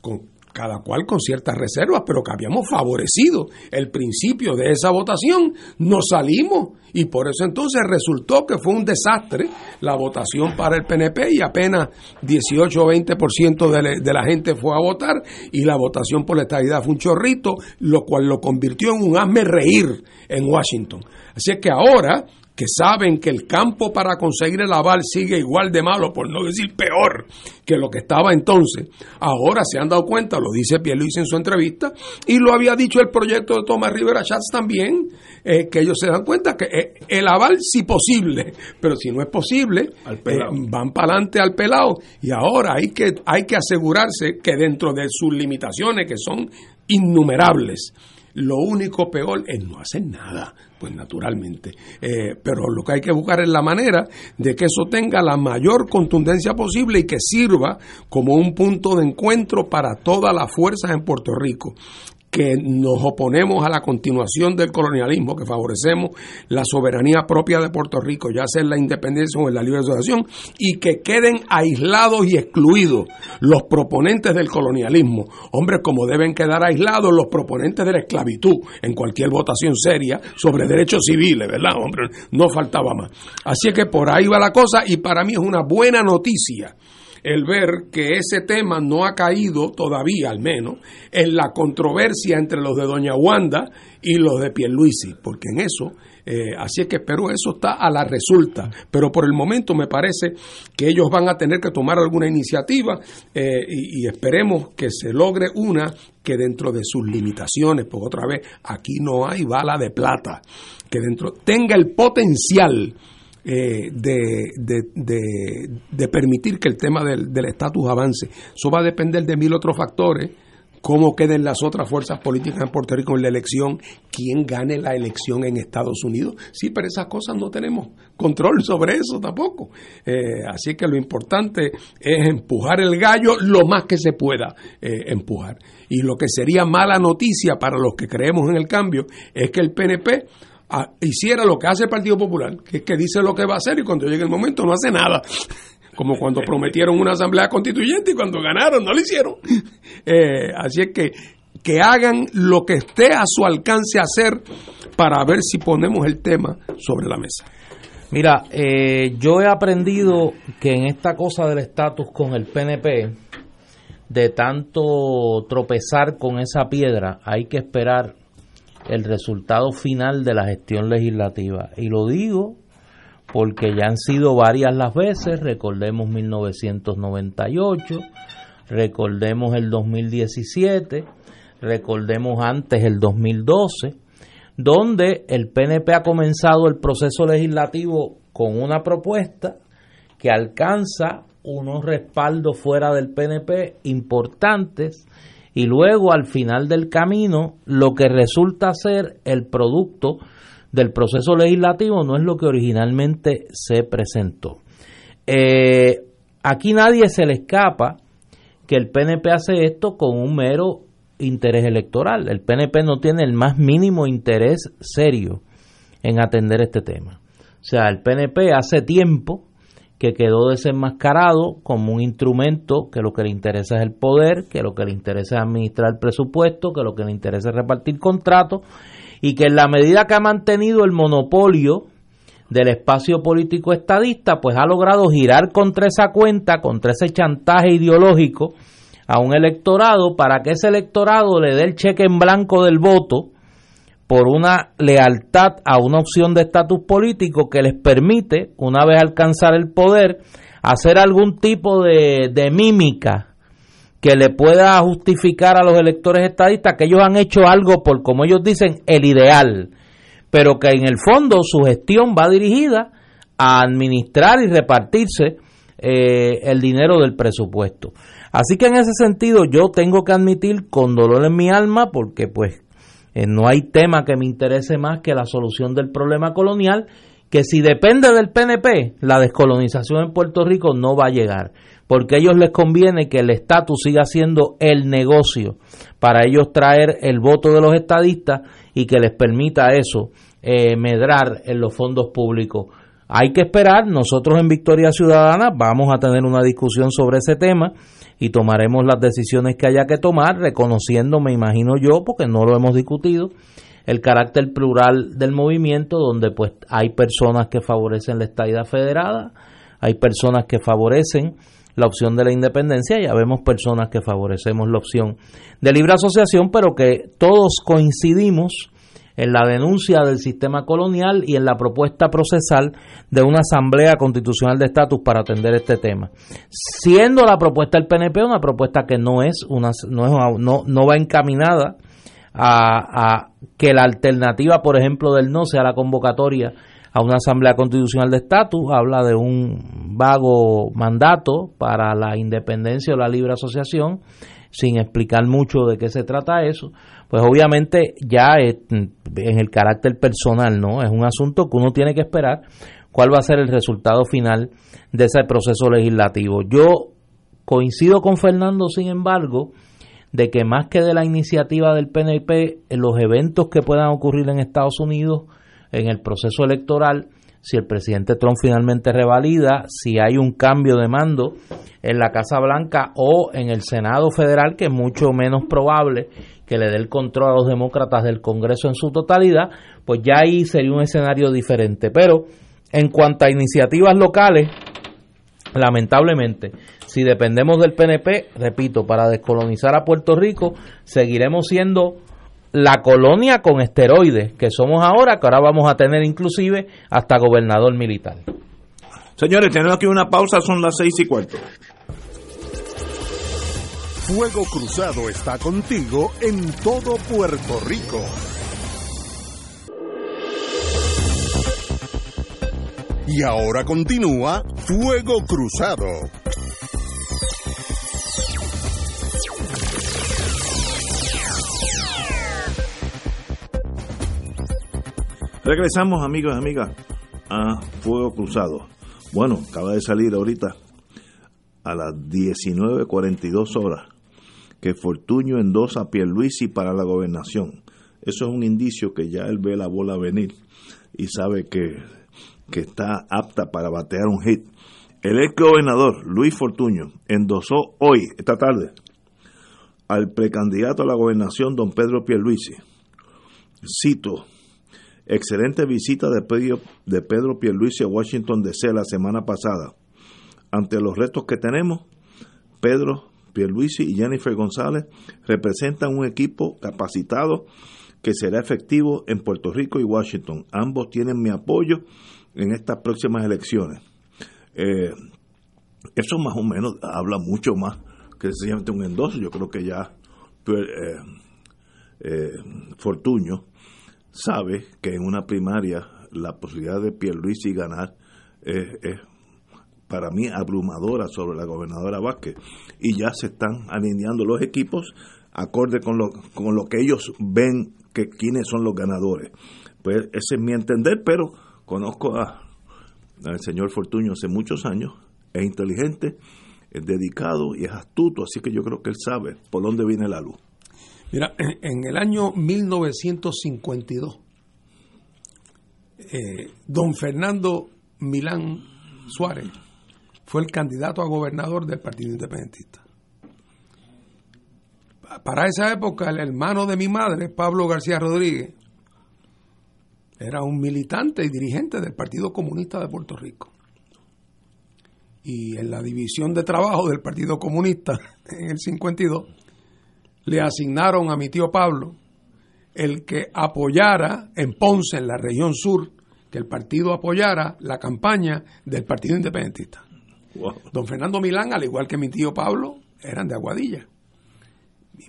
con, cada cual con ciertas reservas, pero que habíamos favorecido el principio de esa votación, nos salimos y por eso entonces resultó que fue un desastre la votación para el PNP y apenas 18 o 20% de, de la gente fue a votar y la votación por la estabilidad fue un chorrito, lo cual lo convirtió en un hazme reír en Washington. Así es que ahora que saben que el campo para conseguir el aval sigue igual de malo, por no decir peor que lo que estaba entonces, ahora se han dado cuenta, lo dice Pierluisi en su entrevista, y lo había dicho el proyecto de Tomás Rivera Schatz también, eh, que ellos se dan cuenta que eh, el aval sí posible, pero si no es posible, eh, van para adelante al pelado, y ahora hay que, hay que asegurarse que dentro de sus limitaciones, que son innumerables, lo único peor es no hacer nada, pues naturalmente. Eh, pero lo que hay que buscar es la manera de que eso tenga la mayor contundencia posible y que sirva como un punto de encuentro para todas las fuerzas en Puerto Rico que nos oponemos a la continuación del colonialismo, que favorecemos la soberanía propia de Puerto Rico, ya sea en la independencia o en la libre asociación, y que queden aislados y excluidos los proponentes del colonialismo. Hombres, como deben quedar aislados los proponentes de la esclavitud en cualquier votación seria sobre derechos civiles, ¿verdad? Hombre, no faltaba más. Así que por ahí va la cosa y para mí es una buena noticia el ver que ese tema no ha caído todavía, al menos, en la controversia entre los de Doña Wanda y los de Pierluisi, porque en eso, eh, así es que espero eso está a la resulta, pero por el momento me parece que ellos van a tener que tomar alguna iniciativa eh, y, y esperemos que se logre una que dentro de sus limitaciones, porque otra vez aquí no hay bala de plata, que dentro tenga el potencial eh, de, de, permitir que el tema del estatus avance. Eso va a depender de mil otros factores, cómo queden las otras fuerzas políticas en Puerto Rico en la elección, quién gane la elección en Estados Unidos. Sí, pero esas cosas no tenemos control sobre eso tampoco. Eh, así que lo importante es empujar el gallo lo más que se pueda eh, empujar. Y lo que sería mala noticia para los que creemos en el cambio es que el PNP hiciera lo que hace el Partido Popular, que es que dice lo que va a hacer y cuando llegue el momento no hace nada. Como cuando prometieron una asamblea constituyente y cuando ganaron no lo hicieron. Eh, así es que que hagan lo que esté a su alcance hacer para ver si ponemos el tema sobre la mesa. Mira, eh, yo he aprendido que en esta cosa del estatus con el PNP, de tanto tropezar con esa piedra, hay que esperar el resultado final de la gestión legislativa. Y lo digo porque ya han sido varias las veces, recordemos 1998, recordemos el 2017, recordemos antes el 2012, donde el PNP ha comenzado el proceso legislativo con una propuesta que alcanza unos respaldos fuera del PNP importantes y luego al final del camino lo que resulta ser el producto del proceso legislativo no es lo que originalmente se presentó. Eh, aquí nadie se le escapa que el PNP hace esto con un mero interés electoral. El PNP no tiene el más mínimo interés serio en atender este tema. O sea, el PNP hace tiempo que quedó desenmascarado como un instrumento que lo que le interesa es el poder, que lo que le interesa es administrar presupuesto, que lo que le interesa es repartir contratos y que en la medida que ha mantenido el monopolio del espacio político estadista, pues ha logrado girar contra esa cuenta, contra ese chantaje ideológico a un electorado para que ese electorado le dé el cheque en blanco del voto por una lealtad a una opción de estatus político que les permite, una vez alcanzar el poder, hacer algún tipo de, de mímica que le pueda justificar a los electores estadistas que ellos han hecho algo por, como ellos dicen, el ideal, pero que en el fondo su gestión va dirigida a administrar y repartirse eh, el dinero del presupuesto. Así que en ese sentido yo tengo que admitir con dolor en mi alma, porque pues eh, no hay tema que me interese más que la solución del problema colonial, que si depende del PNP, la descolonización en Puerto Rico no va a llegar, porque a ellos les conviene que el estatus siga siendo el negocio para ellos traer el voto de los estadistas y que les permita eso eh, medrar en los fondos públicos. Hay que esperar, nosotros en Victoria Ciudadana vamos a tener una discusión sobre ese tema y tomaremos las decisiones que haya que tomar, reconociendo, me imagino yo, porque no lo hemos discutido, el carácter plural del movimiento, donde pues hay personas que favorecen la estadidad federada, hay personas que favorecen la opción de la independencia, ya vemos personas que favorecemos la opción de libre asociación, pero que todos coincidimos en la denuncia del sistema colonial y en la propuesta procesal de una asamblea constitucional de estatus para atender este tema. Siendo la propuesta del PNP una propuesta que no es una no es no, va encaminada a que la alternativa, por ejemplo, del no sea la convocatoria a una asamblea constitucional de estatus, habla de un vago mandato para la independencia o la libre asociación, sin explicar mucho de qué se trata eso pues obviamente ya en el carácter personal, ¿no? Es un asunto que uno tiene que esperar cuál va a ser el resultado final de ese proceso legislativo. Yo coincido con Fernando, sin embargo, de que más que de la iniciativa del PNP, los eventos que puedan ocurrir en Estados Unidos en el proceso electoral, si el presidente Trump finalmente revalida, si hay un cambio de mando en la Casa Blanca o en el Senado federal, que es mucho menos probable que le dé el control a los demócratas del Congreso en su totalidad, pues ya ahí sería un escenario diferente. Pero en cuanto a iniciativas locales, lamentablemente, si dependemos del PNP, repito, para descolonizar a Puerto Rico, seguiremos siendo la colonia con esteroides que somos ahora, que ahora vamos a tener inclusive hasta gobernador militar. Señores, tenemos aquí una pausa, son las seis y cuarto. Fuego Cruzado está contigo en todo Puerto Rico. Y ahora continúa Fuego Cruzado. Regresamos, amigos y amigas, a Fuego Cruzado. Bueno, acaba de salir ahorita a las 19.42 horas que Fortuño endosa a Pierluisi para la gobernación. Eso es un indicio que ya él ve la bola venir y sabe que, que está apta para batear un hit. El ex gobernador Luis Fortuño endosó hoy, esta tarde, al precandidato a la gobernación don Pedro Pierluisi. Cito, excelente visita de Pedro, de Pedro Pierluisi a Washington DC la semana pasada. Ante los retos que tenemos, Pedro Pierluisi y Jennifer González representan un equipo capacitado que será efectivo en Puerto Rico y Washington. Ambos tienen mi apoyo en estas próximas elecciones. Eh, eso más o menos habla mucho más que sencillamente un endoso. Yo creo que ya eh, eh, Fortuño sabe que en una primaria la posibilidad de Pierluisi ganar es, para mí abrumadora sobre la gobernadora Vázquez y ya se están alineando los equipos acorde con lo, con lo que ellos ven que quiénes son los ganadores. Pues ese es mi entender, pero conozco a, al señor Fortuño hace muchos años, es inteligente, es dedicado y es astuto, así que yo creo que él sabe por dónde viene la luz. Mira, en el año 1952, eh, don Fernando Milán Suárez fue el candidato a gobernador del Partido Independentista. Para esa época, el hermano de mi madre, Pablo García Rodríguez, era un militante y dirigente del Partido Comunista de Puerto Rico. Y en la división de trabajo del Partido Comunista, en el 52, le asignaron a mi tío Pablo el que apoyara en Ponce, en la región sur, que el partido apoyara la campaña del Partido Independentista. Don Fernando Milán, al igual que mi tío Pablo, eran de Aguadilla.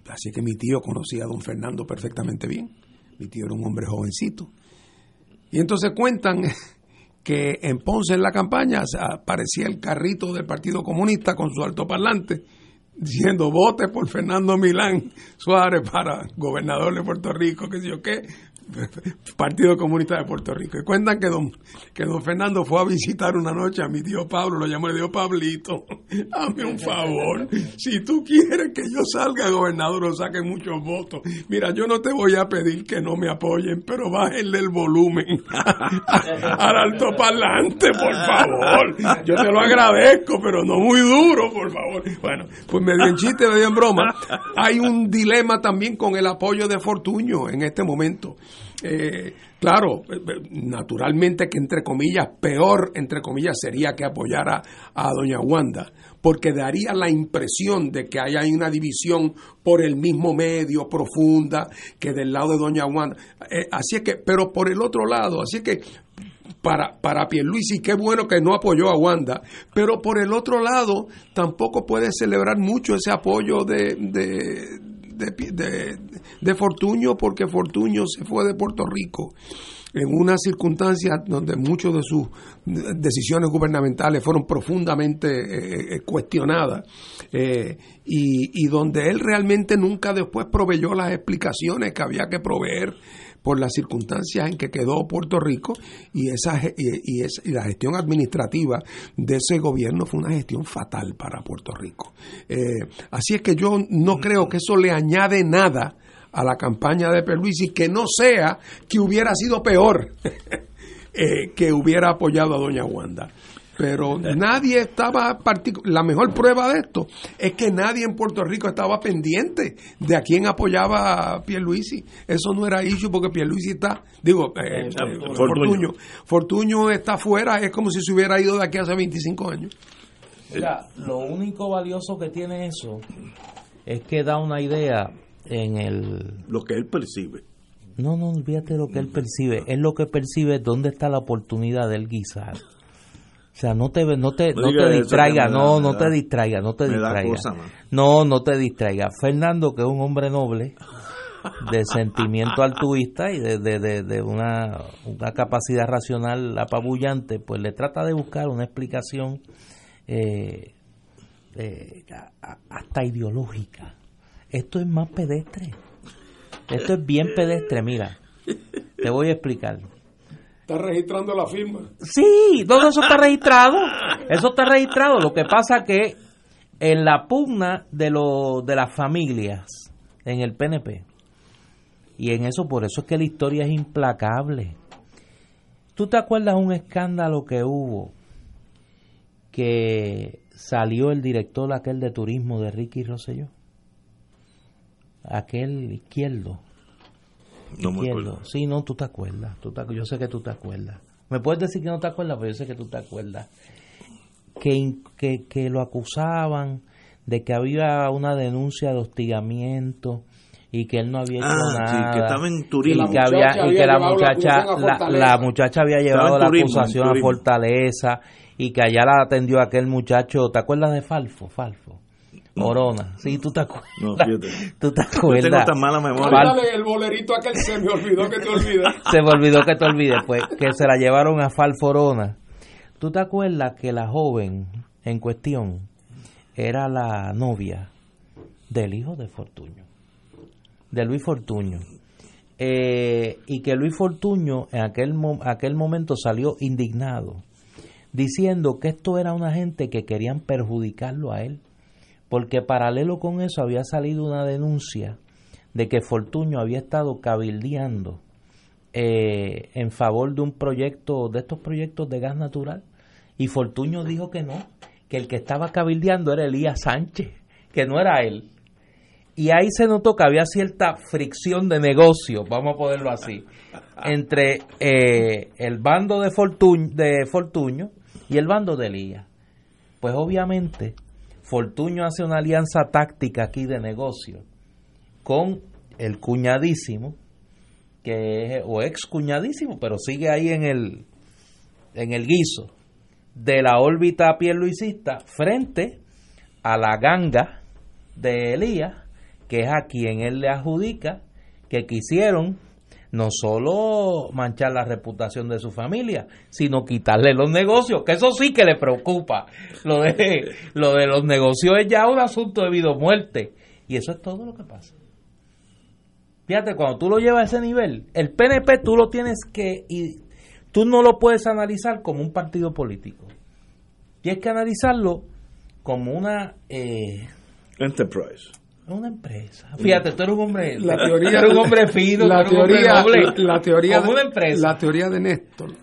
Así que mi tío conocía a don Fernando perfectamente bien. Mi tío era un hombre jovencito. Y entonces cuentan que en Ponce en la campaña aparecía el carrito del Partido Comunista con su altoparlante diciendo vote por Fernando Milán Suárez para gobernador de Puerto Rico, que sé yo qué, Partido Comunista de Puerto Rico. Y cuentan que don, que don Fernando fue a visitar una noche a mi tío Pablo, lo llamó, le dijo Pablito, hazme un favor, si tú quieres que yo salga gobernador o saque muchos votos, mira, yo no te voy a pedir que no me apoyen, pero bájenle el volumen al alto parlante, por favor. Yo te lo agradezco, pero no muy duro, por favor. Bueno, pues medio en chiste, medio en broma, hay un dilema también con el apoyo de Fortuño en este momento. Eh, claro, naturalmente que entre comillas, peor entre comillas sería que apoyara a doña Wanda, porque daría la impresión de que hay una división por el mismo medio profunda que del lado de doña Wanda. Eh, así es que, pero por el otro lado, así es que para, para Pierluisi, qué bueno que no apoyó a Wanda, pero por el otro lado, tampoco puede celebrar mucho ese apoyo de, de, de, Fortuño porque Fortuño se fue de Puerto Rico en una circunstancia donde muchas de sus decisiones gubernamentales fueron profundamente eh, eh, cuestionadas eh, y, y, donde él realmente nunca después proveyó las explicaciones que había que proveer por las circunstancias en que quedó Puerto Rico y, esa, y, y, la gestión administrativa de ese gobierno fue una gestión fatal para Puerto Rico. Eh, así es que yo no creo que eso le añade nada a la campaña de Perluisi que no sea que hubiera sido peor eh, que hubiera apoyado a doña Wanda pero nadie estaba la mejor prueba de esto es que nadie en Puerto Rico estaba pendiente de a quién apoyaba a Pierluisi eso no era issue porque Pierluisi está digo eh, eh, Fortuño. Fortuño está fuera es como si se hubiera ido de aquí hace 25 años Mira, lo único valioso que tiene eso es que da una idea en el lo que él percibe no, no, olvídate lo que él percibe. Es lo que percibe dónde está la oportunidad de él guisar. O sea, no te, no te, no, te distraiga, no, no te distraiga, no te distraiga. no, no te distraiga. Fernando, que es un hombre noble, de sentimiento altruista y de, de, de, una, una, capacidad racional apabullante, pues le trata de buscar una explicación eh, eh, hasta ideológica. Esto es más pedestre. Esto es bien pedestre, mira. Te voy a explicar. Está registrando la firma. Sí, todo eso está registrado. Eso está registrado. Lo que pasa que en la pugna de, lo, de las familias en el PNP, y en eso, por eso es que la historia es implacable. ¿Tú te acuerdas un escándalo que hubo? Que salió el director aquel de turismo de Ricky Rosselló. Aquel izquierdo no me acuerdo. Sí, no, tú te acuerdas. Tú yo sé que tú te acuerdas. Me puedes decir que no te acuerdas, pero yo sé que tú te acuerdas. Que, que, que lo acusaban de que había una denuncia de hostigamiento y que él no había hecho Ah, sí, nada que estaba en turismo. y que había y que la muchacha la, muchacha había llevado la turismo, acusación a. Fortaleza y que allá la atendió aquel muchacho ¿te acuerdas de Falfo? Falfo Morona sí tú te acuerdas No, fíjate. tú te Yo tengo acuerdas tan mala memoria. Dale el bolerito aquel se me olvidó que te olvidé. se me olvidó que te olvides, pues que se la llevaron a Falforona. ¿Tú te acuerdas que la joven en cuestión era la novia del hijo de Fortuño? De Luis Fortuño. Eh, y que Luis Fortuño en aquel, mo- aquel momento salió indignado, diciendo que esto era una gente que querían perjudicarlo a él, porque paralelo con eso había salido una denuncia de que Fortuño había estado cabildeando eh, en favor de un proyecto, de estos proyectos de gas natural, y Fortuño dijo que no, que el que estaba cabildeando era Elías Sánchez, que no era él. Y ahí se notó que había cierta fricción de negocio, vamos a ponerlo así, entre eh, el bando de, Fortuño, de Fortuño y el bando de Elías. Pues obviamente Fortuño hace una alianza táctica aquí de negocio con el cuñadísimo, que es, o ex cuñadísimo, pero sigue ahí en el, en el guiso de la órbita pierluisista frente a la ganga de Elías, que es a quien él le adjudica que quisieron no solo manchar la reputación de su familia, sino quitarle los negocios, que eso sí que le preocupa. Lo de, lo de los negocios es ya un asunto de vida o muerte. Y eso es todo lo que pasa. Fíjate, cuando tú lo llevas a ese nivel, el PNP tú lo tienes que... Y tú no lo puedes analizar como un partido político. Tienes que analizarlo como una... eh, Enterprise. Una empresa. Fíjate, tú eres un hombre, La teoría, eres un hombre fino, la teoría, noble. la teoría, como una de, empresa. la teoría de Néstor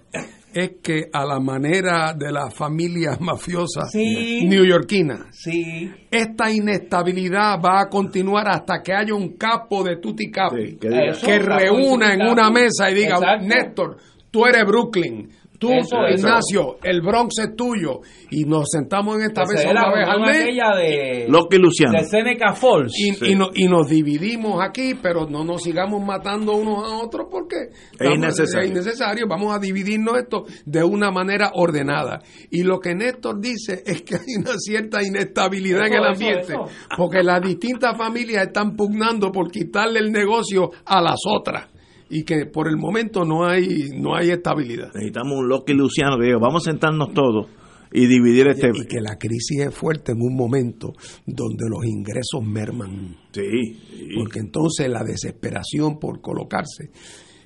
es que a la manera de las familias mafiosas Sí. neoyorquinas, Sí, esta inestabilidad va a continuar hasta que haya un capo de tutti capi Sí, que que reúna en una mesa y diga, Exacto. Néstor, tú eres Brooklyn, tú Eso, eso. Ignacio, el Bronx es tuyo y nos sentamos en esta Esa mesa es una vez al mes de, Loki Luciano. de Seneca Falls. y, Sí. y no- y nos dividimos aquí, pero no nos sigamos matando unos a otros porque estamos- innecesario. es innecesario. Vamos a dividirnos esto de una manera ordenada. Y lo que Néstor dice es que hay una cierta inestabilidad en el eso, ambiente, eso. porque las distintas familias están pugnando por quitarle el negocio a las otras y que por el momento no hay no hay estabilidad. Necesitamos un Loki Luciano que diga, vamos a sentarnos todos y dividir este... Y que la crisis es fuerte en un momento donde los ingresos merman. Sí, sí. porque entonces la desesperación por colocarse.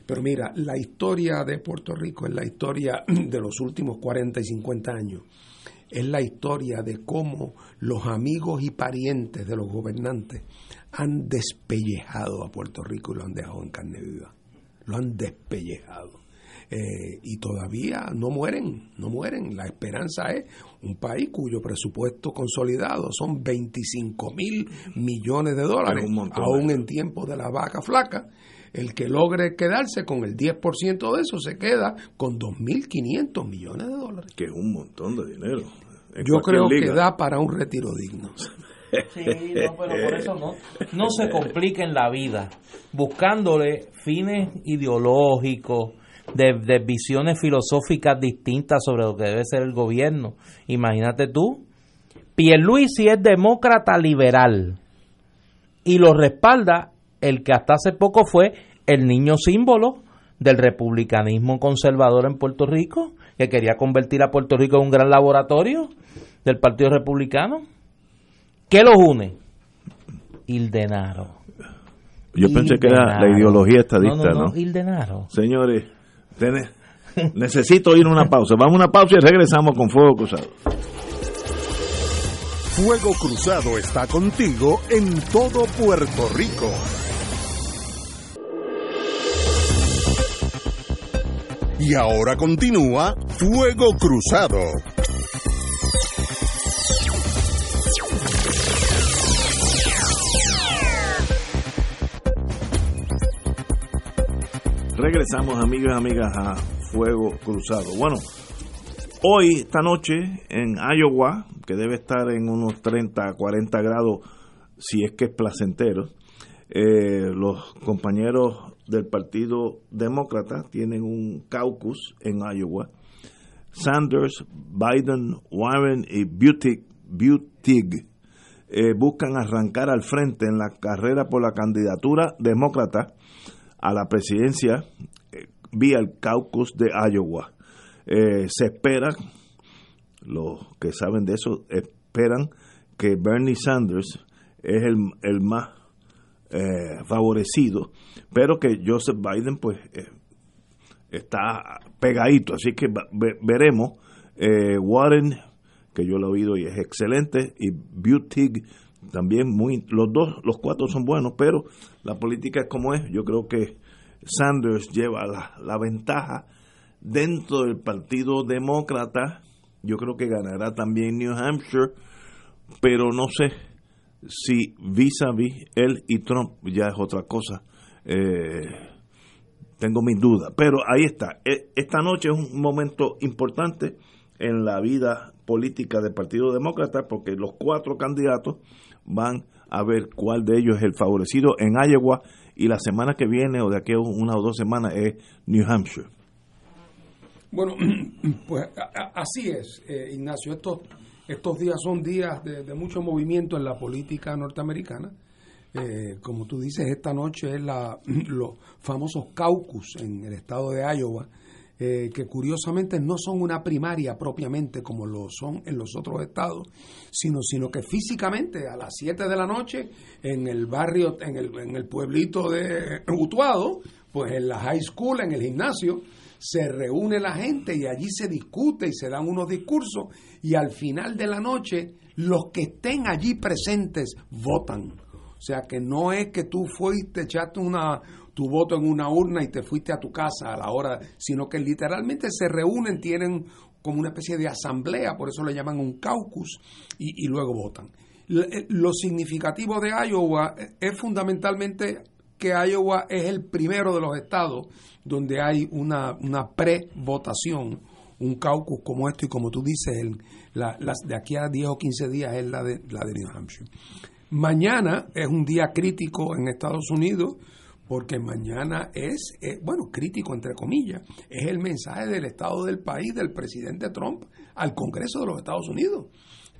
Pero mira, la historia de Puerto Rico es la historia de los últimos 40 y 50 años. Es la historia de cómo los amigos y parientes de los gobernantes han despellejado a Puerto Rico y lo han dejado en carne viva. Lo han despellejado. Eh, y todavía no mueren, no mueren. La esperanza es un país cuyo presupuesto consolidado son 25 mil millones de dólares, aún en tiempos de la vaca flaca. El que logre quedarse con el 10% de eso se queda con 2.500 millones de dólares. Que es un montón de dinero. en Yo creo que da para un retiro digno. Sí, no, pero por eso no, no se compliquen la vida buscándole fines ideológicos, de, de visiones filosóficas distintas sobre lo que debe ser el gobierno. Imagínate tú, Pierluisi es demócrata liberal y lo respalda el que hasta hace poco fue el niño símbolo del republicanismo conservador en Puerto Rico, que quería convertir a Puerto Rico en un gran laboratorio del Partido Republicano. ¿Qué los une? Il denaro. Yo pensé que era la ideología estadista, No, no, ¿no? no. Señores, necesito ir a una pausa. Vamos a una pausa y regresamos con Fuego Cruzado. Fuego Cruzado está contigo en todo Puerto Rico. Y ahora continúa Fuego Cruzado. Regresamos, amigos y amigas, a Fuego Cruzado. Bueno, hoy, esta noche, en Iowa, que debe estar en unos 30, 40 grados, si es que es placentero, Eh, los compañeros del Partido Demócrata tienen un caucus en Iowa. Sanders, Biden, Warren y Buttig, eh, buscan arrancar al frente en la carrera por la candidatura demócrata a la presidencia eh, vía el caucus de Iowa. se espera, los que saben de eso, esperan que Bernie Sanders es el, el más eh, favorecido, pero que Joseph Biden pues eh, está pegadito, así que veremos. Eh, Warren, que yo lo he oído y es excelente, y Buttig también muy, los dos, los cuatro son buenos, pero la política es como es, yo creo que Sanders lleva la, la ventaja dentro del Partido Demócrata, yo creo que ganará también New Hampshire, pero no sé, si vis a vis él y Trump ya es otra cosa. Eh, tengo mis dudas, pero ahí está. E, esta noche es un momento importante en la vida política del Partido Demócrata porque los cuatro candidatos van a ver cuál de ellos es el favorecido en Iowa y la semana que viene o de aquí a una o dos semanas es New Hampshire. Bueno, pues así es, eh, Ignacio. Esto estos días son días de, mucho movimiento en la política norteamericana. Eh, como tú dices, esta noche es la, los famosos caucus en el estado de Iowa, eh, que curiosamente no son una primaria propiamente como lo son en los otros estados, sino, sino que físicamente a las 7 de la noche en el barrio, en el, en el pueblito de Utuado, pues en la high school, en el gimnasio, se reúne la gente y allí se discute y se dan unos discursos y al final de la noche los que estén allí presentes votan. O sea que no es que tú fuiste, echaste una, tu voto en una urna y te fuiste a tu casa a la hora, sino que literalmente se reúnen, tienen como una especie de asamblea, por eso le llaman un caucus, y, luego votan. Eh, lo significativo de Iowa es fundamentalmente que Iowa es el primero de los estados donde hay una, una pre-votación, un caucus como esto y como tú dices, el, las de aquí a 10 o 15 días es la de, la de New Hampshire. Mañana es un día crítico en Estados Unidos porque mañana es, eh, bueno, crítico entre comillas, es el mensaje del estado del país del presidente Trump al Congreso de los Estados Unidos,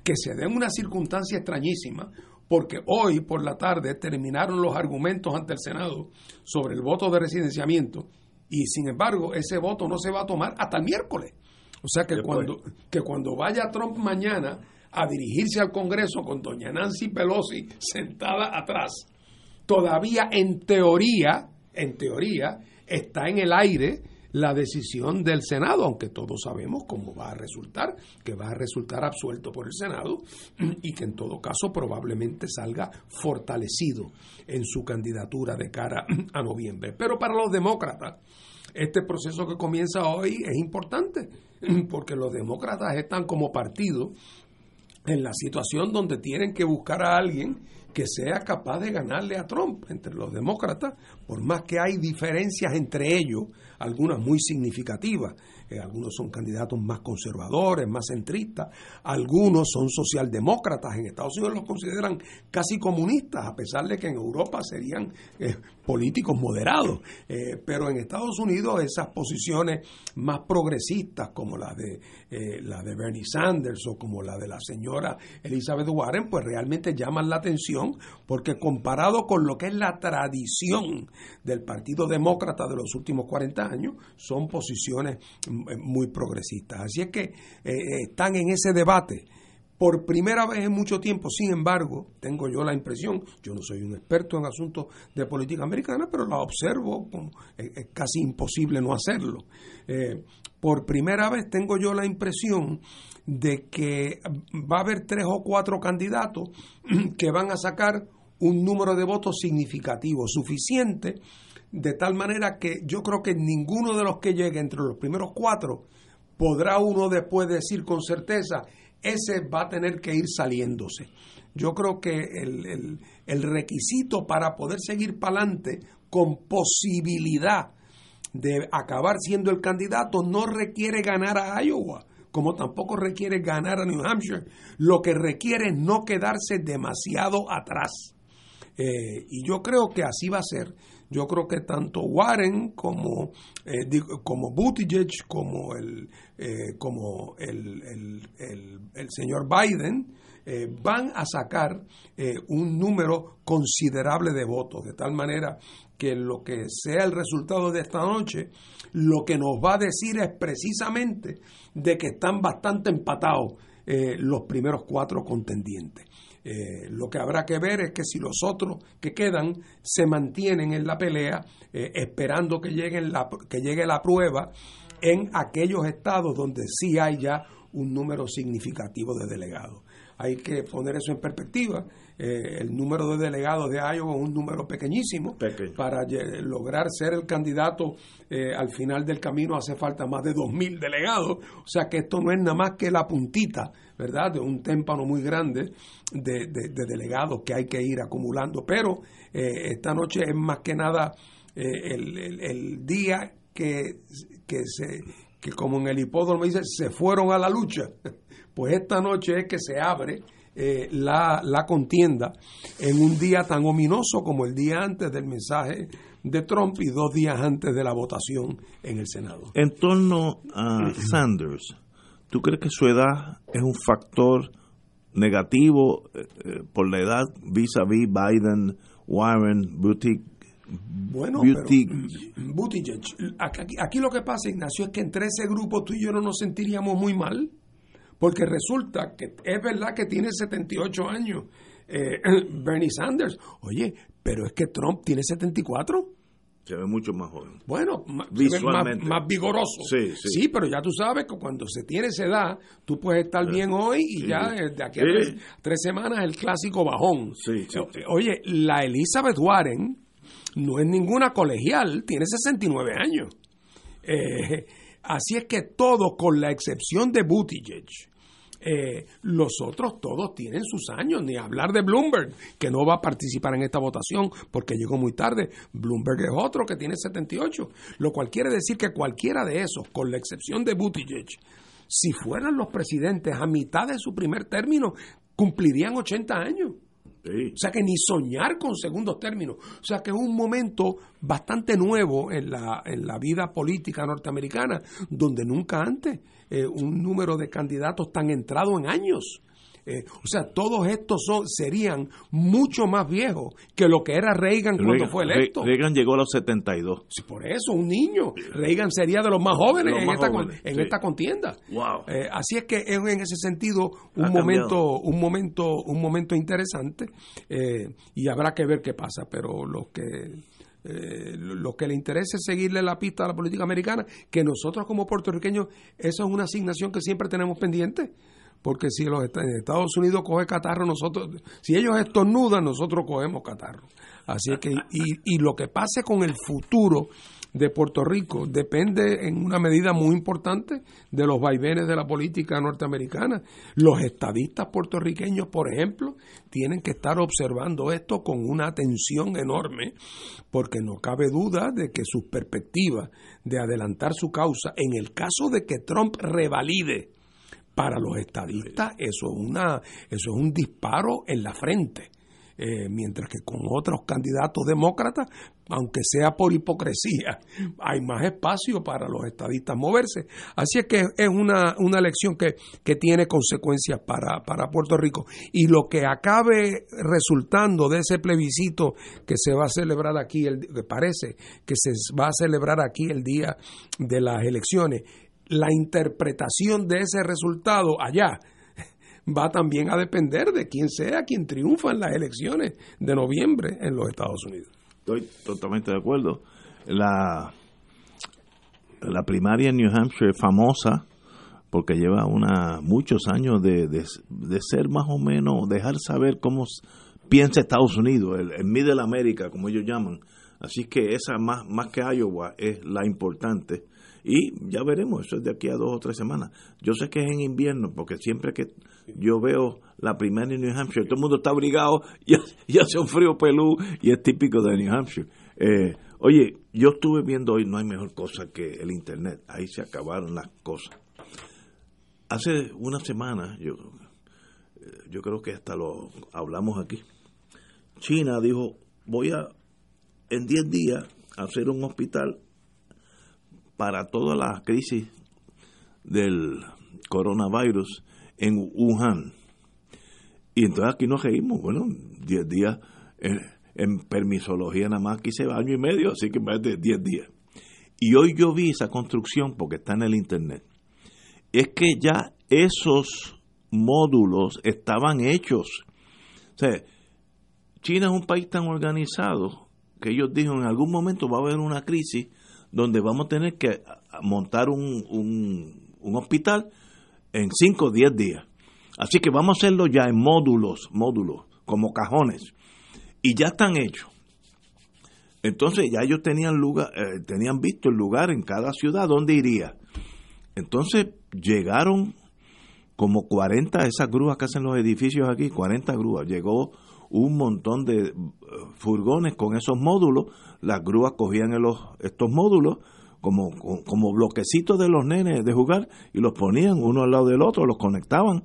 que se den una circunstancia extrañísima, porque hoy por la tarde terminaron los argumentos ante el Senado sobre el voto de residenciamiento y sin embargo ese voto no se va a tomar hasta el miércoles. O sea que cuando, que cuando vaya Trump mañana a dirigirse al Congreso con doña Nancy Pelosi sentada atrás, todavía en teoría, en teoría, está en el aire la decisión del Senado, aunque todos sabemos cómo va a resultar, que va a resultar absuelto por el Senado y que en todo caso probablemente salga fortalecido en su candidatura de cara a noviembre. Pero para los demócratas, este proceso que comienza hoy es importante, porque los demócratas están como partido en la situación donde tienen que buscar a alguien que sea capaz de ganarle a Trump entre los demócratas, por más que hay diferencias entre ellos, algunas muy significativas. Eh, algunos son candidatos más conservadores, más centristas, algunos son socialdemócratas, en Estados Unidos los consideran casi comunistas, a pesar de que en Europa serían eh, políticos moderados, eh, pero en Estados Unidos esas posiciones más progresistas como la de, la de Bernie Sanders o como la de la señora Elizabeth Warren, pues realmente llaman la atención porque comparado con lo que es la tradición del Partido Demócrata de los últimos 40 años, son posiciones eh, muy progresistas. Así es que eh, eh, están en ese debate. Por primera vez en mucho tiempo, sin embargo, tengo yo la impresión, yo no soy un experto en asuntos de política americana, pero la observo, es, casi imposible no hacerlo. por primera vez tengo yo la impresión de que va a haber tres o cuatro candidatos que van a sacar un número de votos significativo, suficiente de tal manera que yo creo que ninguno de los que llegue entre los primeros cuatro podrá uno después decir con certeza, ese va a tener que ir saliéndose. Yo creo que el, el requisito para poder seguir para adelante con posibilidad de acabar siendo el candidato no requiere ganar a Iowa, como tampoco requiere ganar a New Hampshire. Lo que requiere es no quedarse demasiado atrás Eh, y yo creo que así va a ser. Yo creo que tanto Warren como, eh, como Buttigieg, como el, eh, como el, el, señor Biden, van a sacar un número considerable de votos, de tal manera que lo que sea el resultado de esta noche, lo que nos va a decir es precisamente de que están bastante empatados los primeros cuatro contendientes. Eh, lo que habrá que ver es que si los otros que quedan se mantienen en la pelea, eh, esperando que, la, que llegue la prueba en aquellos estados donde sí hay ya un número significativo de delegados. Hay que poner eso en perspectiva. Eh, el número de delegados de Iowa es un número pequeñísimo. Para lograr ser el candidato al final del camino hace falta más de 2.000 delegados. O sea que esto no es nada más que la puntita ¿verdad? De un témpano muy grande de, delegados que hay que ir acumulando. Pero eh, esta noche es más que nada eh, el, día que, que, se, que, como en el hipódromo dice, se fueron a la lucha. Pues esta noche es que se abre eh, la, la, contienda en un día tan ominoso como el día antes del mensaje de Trump y dos días antes de la votación en el Senado. En torno a Sanders, ¿Tú crees que su edad es un factor negativo eh, eh, por la edad vis a vis Biden, Warren, Buttigieg? Bueno, Buttigieg. Aquí, aquí, lo que pasa, Ignacio, es que entre ese grupo tú y yo no nos sentiríamos muy mal, porque resulta que es verdad que tiene 78 años eh, Bernie Sanders. Oye, pero es que Trump tiene 74 se ve mucho más joven. Bueno, Visualmente. Más, vigoroso. Sí, sí. pero ya tú sabes que cuando se tiene esa edad, tú puedes estar bien hoy y ya eh, de aquí a tres, semanas el clásico bajón. Sí, Oye, la Elizabeth Warren no es ninguna colegial, tiene 69 años. Eh, así es que todos, con la excepción de Buttigieg, eh, los otros todos tienen sus años, ni hablar de Bloomberg, que no va a participar en esta votación porque llegó muy tarde. Bloomberg es otro que tiene 78, lo cual quiere decir que cualquiera de esos, con la excepción de Buttigieg, si fueran los presidentes a mitad de su primer término, cumplirían 80 años. O sea que ni soñar con segundos términos. O sea que es un momento bastante nuevo en la, en la vida política norteamericana, donde nunca antes eh, un número de candidatos tan entrado en años eh, o sea, todos estos son, serían mucho más viejos que lo que era Reagan cuando fue electo. Reagan llegó a los 72. Sí, por eso, un niño. Reagan sería de los más jóvenes en, esta, en esta contienda. Wow. Eh, así es que es en ese sentido un momento, un momento, un momento interesante eh, y habrá que ver qué pasa. Pero lo que lo que le interesa es seguirle la pista a la política americana, que nosotros como puertorriqueños, eso es una asignación que siempre tenemos pendiente porque si los Estados Unidos coge catarro, nosotros, si ellos estornudan, nosotros cogemos catarro. Así que, y, y lo que pase con el futuro de Puerto Rico depende en una medida muy importante de los vaivenes de la política norteamericana. Los estadistas puertorriqueños, por ejemplo, tienen que estar observando esto con una atención enorme, porque no cabe duda de que sus perspectivas de adelantar su causa, en el caso de que Trump revalide para los estadistas eso es, una, eso es un disparo en la frente. Eh, mientras que con otros candidatos demócratas, aunque sea por hipocresía, hay más espacio para los estadistas moverse. Así es que es una, una elección que, que tiene consecuencias para, para Puerto Rico. Y lo que acabe resultando de ese plebiscito que se va a celebrar aquí, el, que parece que se va a celebrar aquí el día de las elecciones, la interpretación de ese resultado allá va también a depender de quién sea quien triunfa en las elecciones de noviembre en los Estados Unidos. Estoy totalmente de acuerdo. La, la primaria en New Hampshire es famosa porque lleva una muchos años de, de, ser más o menos, dejar saber cómo piensa Estados Unidos, el, el Middle America, como ellos llaman. Así que esa más, más que Iowa es la importante y ya veremos, eso es de aquí a dos o tres semanas. Yo sé que es en invierno, porque siempre que yo veo la primera en New Hampshire, todo el mundo está abrigado y, hace un frío pelú y es típico de New Hampshire. Eh, oye, yo estuve viendo hoy, no hay mejor cosa que el Internet, ahí se acabaron las cosas. Hace una semana, yo, eh, yo creo que hasta lo hablamos aquí, China dijo, voy a en 10 días hacer un hospital para toda la crisis del coronavirus en Wuhan. Y entonces aquí nos reímos, bueno, 10 días eh, en permisología nada más quise año y medio, así que más de 10 días. Y hoy yo vi esa construcción porque está en el internet. Es que ya esos módulos estaban hechos. China es un país tan organizado que ellos dijeron en algún momento va a haber una crisis donde vamos a tener que montar un, un, hospital en 5 o 10 días. Así que vamos a hacerlo ya en módulos, módulos, como cajones. Y ya están hechos. Entonces ya ellos tenían lugar, eh, tenían visto el lugar en cada ciudad donde iría. Entonces llegaron como 40 esas grúas que hacen los edificios aquí, 40 grúas. Llegó un montón de eh, furgones con esos módulos. Las grúas cogían los, estos módulos como, como bloquecitos de los nenes de jugar y los ponían uno al lado del otro, los conectaban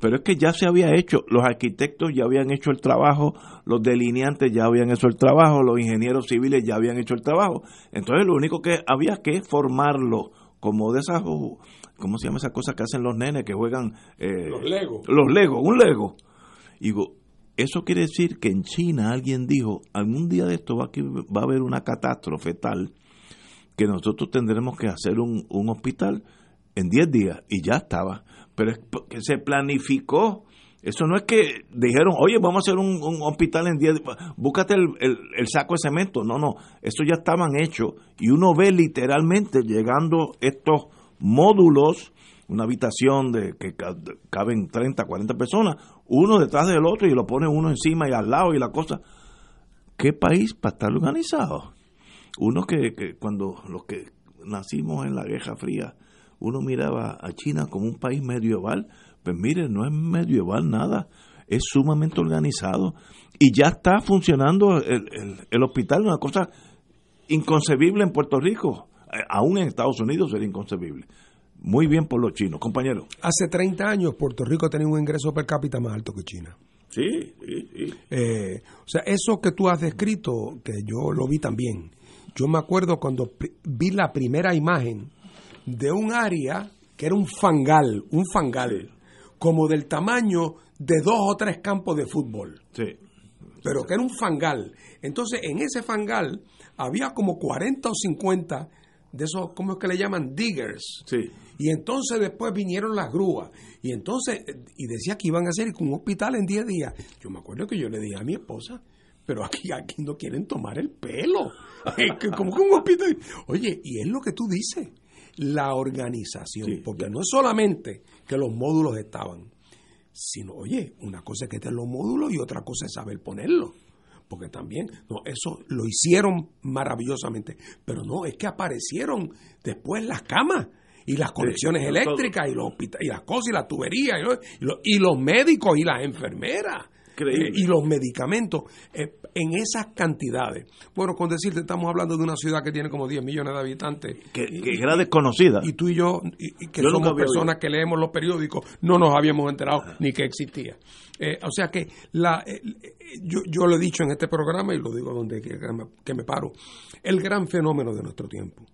pero es que ya se había hecho, los arquitectos ya habían hecho el trabajo, los delineantes ya habían hecho el trabajo, los ingenieros civiles ya habían hecho el trabajo. Entonces lo único que había que formarlo como de esas, ¿cómo se llama esa cosa que hacen los nenes que juegan? Eh, los Legos. Los Legos, un Lego. Y digo, eso quiere decir que en China alguien dijo, algún día de esto va, va a haber una catástrofe tal que nosotros tendremos que hacer un, un hospital en 10 días y ya estaba pero es que se planificó. Eso no es que dijeron, oye, vamos a hacer un, hospital en 10, búscate el, el, saco de cemento. No, no, eso ya estaban hechos. Y uno ve literalmente llegando estos módulos, una habitación de que caben 30, 40 personas, uno detrás del otro y lo pone uno encima y al lado y la cosa. ¿Qué país para estar organizado? Uno que, que cuando los que nacimos en la Guerra Fría, uno miraba a China como un país medieval, pues mire, no es medieval nada, es sumamente organizado y ya está funcionando el, el, hospital, una cosa inconcebible en Puerto Rico, eh, aún en Estados Unidos sería inconcebible. Muy bien por los chinos, compañero. Hace 30 años Puerto Rico tenía un ingreso per cápita más alto que China. Sí, sí, sí. Eh, o sea, eso que tú has descrito, que yo lo vi también. Yo me acuerdo cuando vi la primera imagen de un área que era un fangal, un fangal, como del tamaño de dos o tres campos de fútbol. Sí. Pero que era un fangal. Entonces, en ese fangal había como 40 o 50 de esos, ¿cómo es que le llaman? Diggers. Sí. Y entonces después vinieron las grúas. Y entonces, y decía que iban a hacer un hospital en 10 días. Yo me acuerdo que yo le dije a mi esposa, pero aquí, aquí no quieren tomar el pelo. como que un hospital. Oye, y es lo que tú dices la organización, porque no es solamente que los módulos estaban, sino, oye, una cosa es que estén los módulos y otra cosa es saber ponerlos. Porque también, no, eso lo hicieron maravillosamente, pero no, es que aparecieron después las camas y las conexiones eléctricas y los y las cosas y las tuberías y y los médicos y las enfermeras y los medicamentos eh, en esas cantidades. Bueno, con decirte, estamos hablando de una ciudad que tiene como 10 millones de habitantes. Que, era desconocida. Y tú y yo, que somos personas que leemos los periódicos, no nos habíamos enterado ni que existía. Eh, o sea que la, eh, yo, yo lo he dicho en este programa y lo digo donde que, que me paro. El gran fenómeno de nuestro tiempo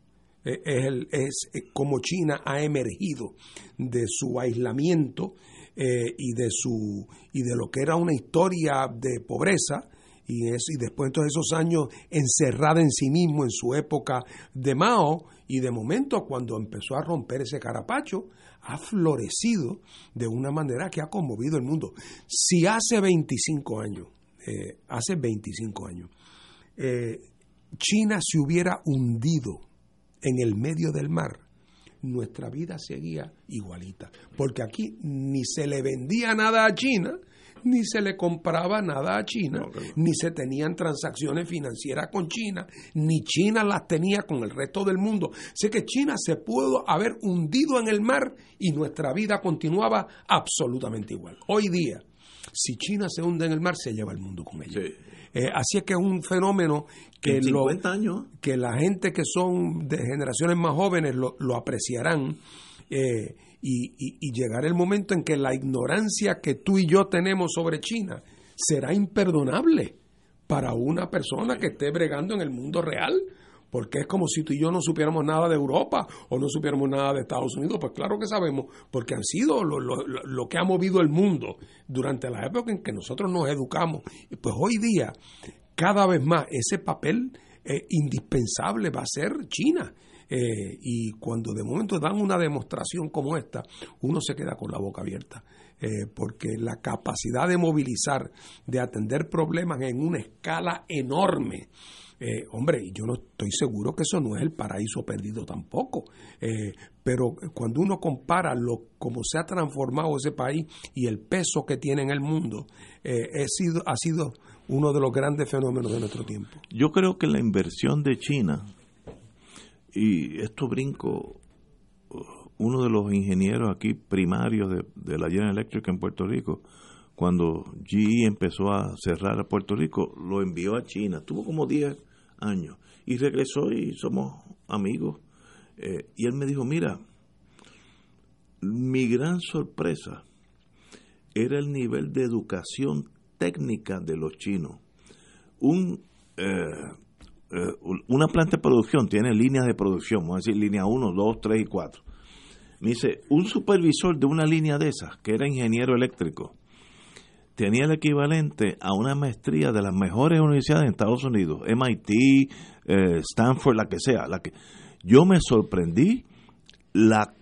es, el, es como China ha emergido de su aislamiento eh, y de su y de lo que era una historia de pobreza y, es, y después de todos esos años encerrada en sí mismo en su época de Mao y de momento cuando empezó a romper ese carapacho ha florecido de una manera que ha conmovido el mundo. Si hace 25 años, eh, hace 25 años, eh, China se hubiera hundido en el medio del mar, nuestra vida seguía igualita. Porque aquí ni se le vendía nada a China, ni se le compraba nada a China, ni se tenían transacciones financieras con China, ni China las tenía con el resto del mundo. Sé que China se pudo haber hundido en el mar y nuestra vida continuaba absolutamente igual. Hoy día, si China se hunde en el mar, se lleva el mundo con ella. Eh, así es que es un fenómeno que, que la gente que son de generaciones más jóvenes lo, apreciarán eh, y, y, llegará el momento en que la ignorancia que tú y yo tenemos sobre China será imperdonable. para una persona que esté bregando en el mundo real porque es como si tú y yo no supiéramos nada de Europa o no supiéramos nada de Estados Unidos. Pues claro que sabemos, porque han sido lo, que ha movido el mundo durante la época en que nosotros nos educamos. Pues hoy día, cada vez más, ese papel eh, indispensable va a ser China. Eh, y cuando de momento dan una demostración como esta, uno se queda con la boca abierta. Eh, porque la capacidad de movilizar, de atender problemas en una escala enorme, eh, hombre, yo no estoy seguro que eso no es el paraíso perdido tampoco. Eh, pero cuando uno compara lo cómo se ha transformado ese país y el peso que tiene en el mundo, eh, ha sido uno de los grandes fenómenos de nuestro tiempo. Yo creo que la inversión de China, y esto brinco, uno de los ingenieros aquí primarios de, de la General Electric en Puerto Rico, cuando GE empezó a cerrar a Puerto Rico, lo envió a China. Tuvo como 10 años. Y regresó y somos amigos. Eh, y él me dijo, mira, mi gran sorpresa era el nivel de educación técnica de los chinos. Un, eh, eh, una planta de producción tiene líneas de producción, vamos a decir línea 1, 2, 3 y 4. Me dice, un supervisor de una línea de esas, que era ingeniero eléctrico, tenía el equivalente a una maestría de las mejores universidades en Estados Unidos, MIT, eh, Stanford, la que sea. La que, yo me sorprendí la,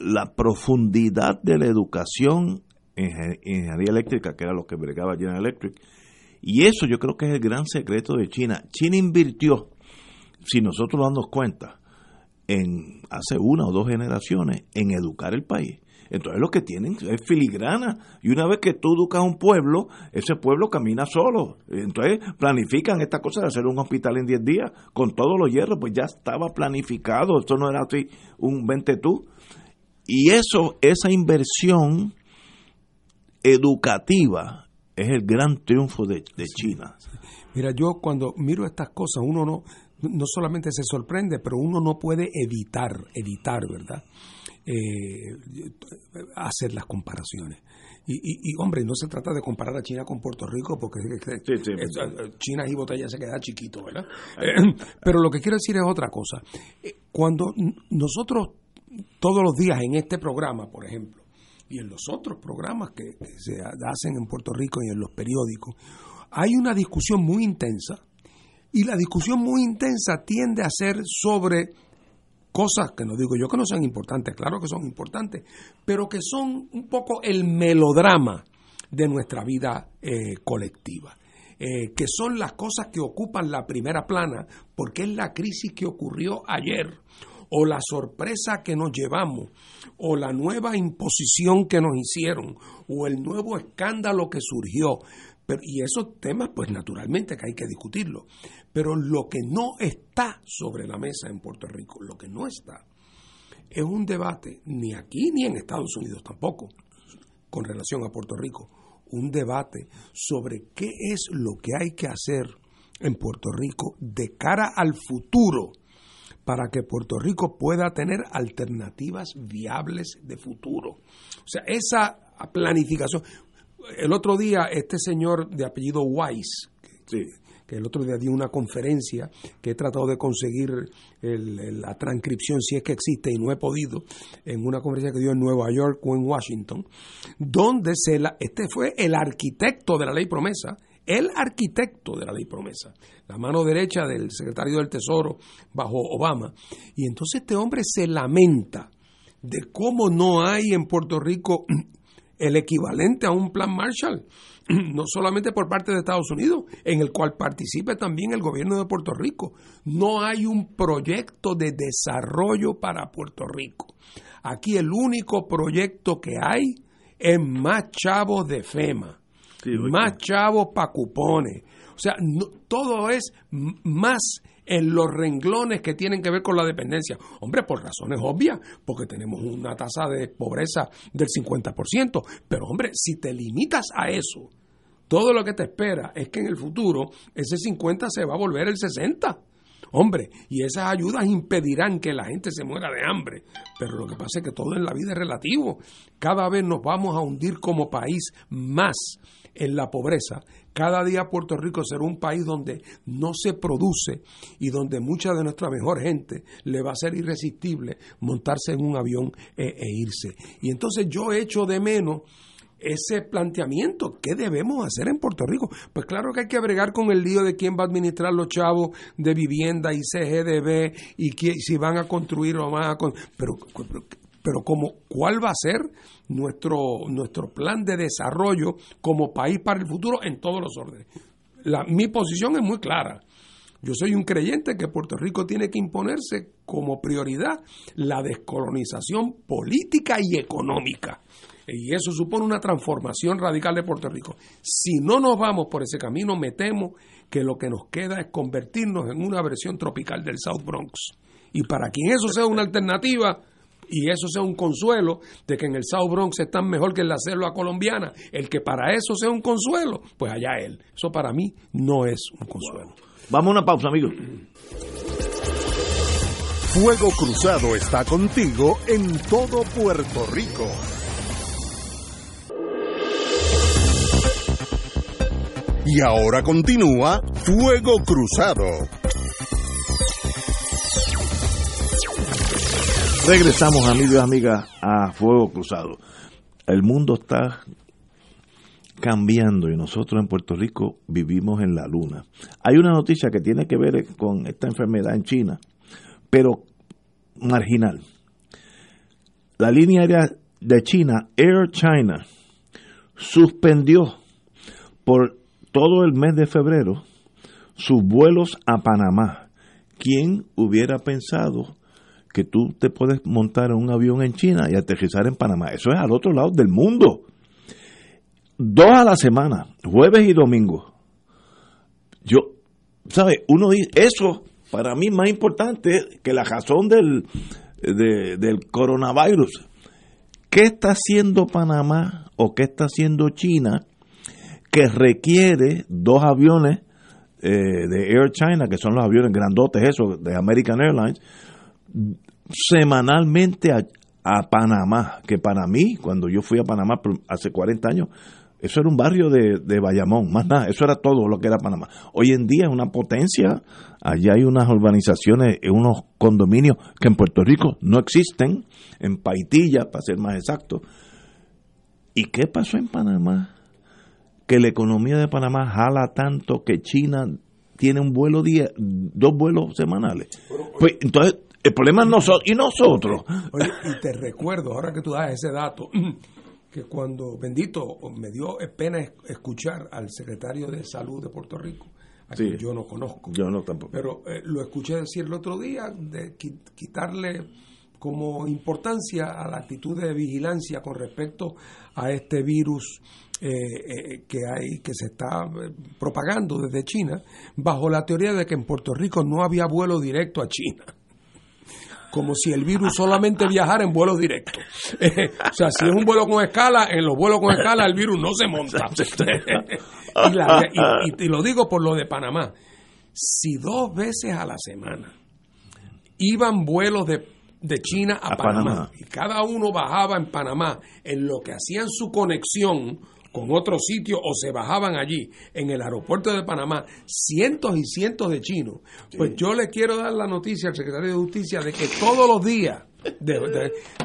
la profundidad de la educación en ingeniería eléctrica, que era lo que bregaba General Electric. Y eso yo creo que es el gran secreto de China. China invirtió, si nosotros nos damos cuenta, en hace una o dos generaciones, en educar el país. Entonces lo que tienen es filigrana. Y una vez que tú educas a un pueblo, ese pueblo camina solo. Entonces planifican esta cosa de hacer un hospital en 10 días con todos los hierros, pues ya estaba planificado. Esto no era así un 20 tú. Y eso, esa inversión educativa es el gran triunfo de, de China. Mira, yo cuando miro estas cosas, uno no, no solamente se sorprende, pero uno no puede evitar, evitar, ¿verdad? eh, hacer las comparaciones. Y, hombre, no se trata de comparar a China con Puerto Rico, porque eh, China y botella se queda chiquito, ¿verdad? Eh, pero lo que quiero decir es otra cosa. Eh, cuando nosotros todos los días en este programa, por ejemplo, y en los otros programas que, que se hacen en Puerto Rico y en los periódicos, hay una discusión muy intensa, y la discusión muy intensa tiende a ser sobre cosas que no digo yo que no sean importantes, claro que son importantes, pero que son un poco el melodrama de nuestra vida eh, colectiva. Eh, que son las cosas que ocupan la primera plana, porque es la crisis que ocurrió ayer, o la sorpresa que nos llevamos, o la nueva imposición que nos hicieron, o el nuevo escándalo que surgió. Pero, y esos temas, pues naturalmente que hay que discutirlo. Pero lo que no está sobre la mesa en Puerto Rico, lo que no está, es un debate, ni aquí ni en Estados Unidos tampoco, con relación a Puerto Rico, un debate sobre qué es lo que hay que hacer en Puerto Rico de cara al futuro para que Puerto Rico pueda tener alternativas viables de futuro. O sea, esa planificación. El otro día este señor de apellido Weiss, que el otro día dio una conferencia que he tratado de conseguir la transcripción si es que existe y no he podido, en una conferencia que dio en Nueva York o en Washington, donde se la, este fue el arquitecto de la ley promesa, el arquitecto de la ley promesa, la mano derecha del secretario del Tesoro bajo Obama. Y entonces este hombre se lamenta de cómo no hay en Puerto Rico el equivalente a un plan Marshall no solamente por parte de Estados Unidos, en el cual participe también el gobierno de Puerto Rico. No hay un proyecto de desarrollo para Puerto Rico. Aquí el único proyecto que hay es más chavos de FEMA, más chavos para cupones. O sea, todo es más en los renglones que tienen que ver con la dependencia. Hombre, por razones obvias, porque tenemos una tasa de pobreza del 50%, pero hombre, si te limitas a eso, todo lo que te espera es que en el futuro ese 50 se va a volver el 60. Hombre, y esas ayudas impedirán que la gente se muera de hambre. Pero lo que pasa es que todo en la vida es relativo. Cada vez nos vamos a hundir como país más en la pobreza, cada día Puerto Rico será un país donde no se produce y donde mucha de nuestra mejor gente le va a ser irresistible montarse en un avión e, e irse. Y entonces yo echo de menos ese planteamiento. ¿Qué debemos hacer en Puerto Rico? Pues claro que hay que bregar con el lío de quién va a administrar los chavos de vivienda y CGDB y si van a construir o van a... Pero como, ¿cuál va a ser nuestro, nuestro plan de desarrollo como país para el futuro en todos los órdenes? La, mi posición es muy clara. Yo soy un creyente que Puerto Rico tiene que imponerse como prioridad la descolonización política y económica. Y eso supone una transformación radical de Puerto Rico. Si no nos vamos por ese camino, me temo que lo que nos queda es convertirnos en una versión tropical del South Bronx. Y para quien eso sea una alternativa, y eso sea un consuelo de que en el South Bronx están mejor que en la selva colombiana, el que para eso sea un consuelo, pues allá él. Eso para mí no es un consuelo. Vamos a una pausa, amigos. Fuego Cruzado está contigo en todo Puerto Rico. Y ahora continúa Fuego Cruzado. Regresamos, amigos y amigas, a Fuego Cruzado. El mundo está cambiando y nosotros en Puerto Rico vivimos en la luna. Hay una noticia que tiene que ver con esta enfermedad en China, pero marginal. La línea aérea de China, Air China, suspendió por todo el mes de febrero sus vuelos a Panamá. ¿Quién hubiera pensado que tú te puedes montar un avión en China y aterrizar en Panamá? Eso es al otro lado del mundo. Dos a la semana, jueves y domingo. Yo, ¿sabes? Uno dice, eso para mí más importante que la razón del, del coronavirus. ¿Qué está haciendo Panamá o qué está haciendo China que requiere dos aviones eh, de Air China, que son los aviones grandotes esos de American Airlines, semanalmente a, Panamá, que para mí, cuando yo fui a Panamá hace 40 años, eso era un barrio de, de, Bayamón, más nada, eso era todo lo que era Panamá. Hoy en día es una potencia, allá hay unas urbanizaciones, unos condominios que en Puerto Rico no existen, en Paitilla, para ser más exacto. ¿Y qué pasó en Panamá? que la economía de Panamá jala tanto que China tiene un vuelo día, dos vuelos semanales. Pues entonces el problema es nosotros y nosotros. Oye, y te recuerdo, ahora que tú das ese dato, que cuando, bendito, me dio pena escuchar al secretario de Salud de Puerto Rico, a quien yo no conozco. Yo no tampoco. Pero eh, lo escuché decir el otro día, de quitarle como importancia a la actitud de vigilancia con respecto a este virus eh, eh, que hay que se está eh, propagando desde China bajo la teoría de que en Puerto Rico no había vuelo directo a China como si el virus solamente viajara en vuelos directos. o sea, si es un vuelo con escala, en los vuelos con escala el virus no se monta. y, lo digo por lo de Panamá. Si dos veces a la semana iban vuelos de, China a, Panamá, y cada uno bajaba en Panamá en lo que hacían su conexión con otro sitio o se bajaban allí en el aeropuerto de Panamá cientos y cientos de chinos, pues yo le quiero dar la noticia al secretario de Justicia de que todos los días,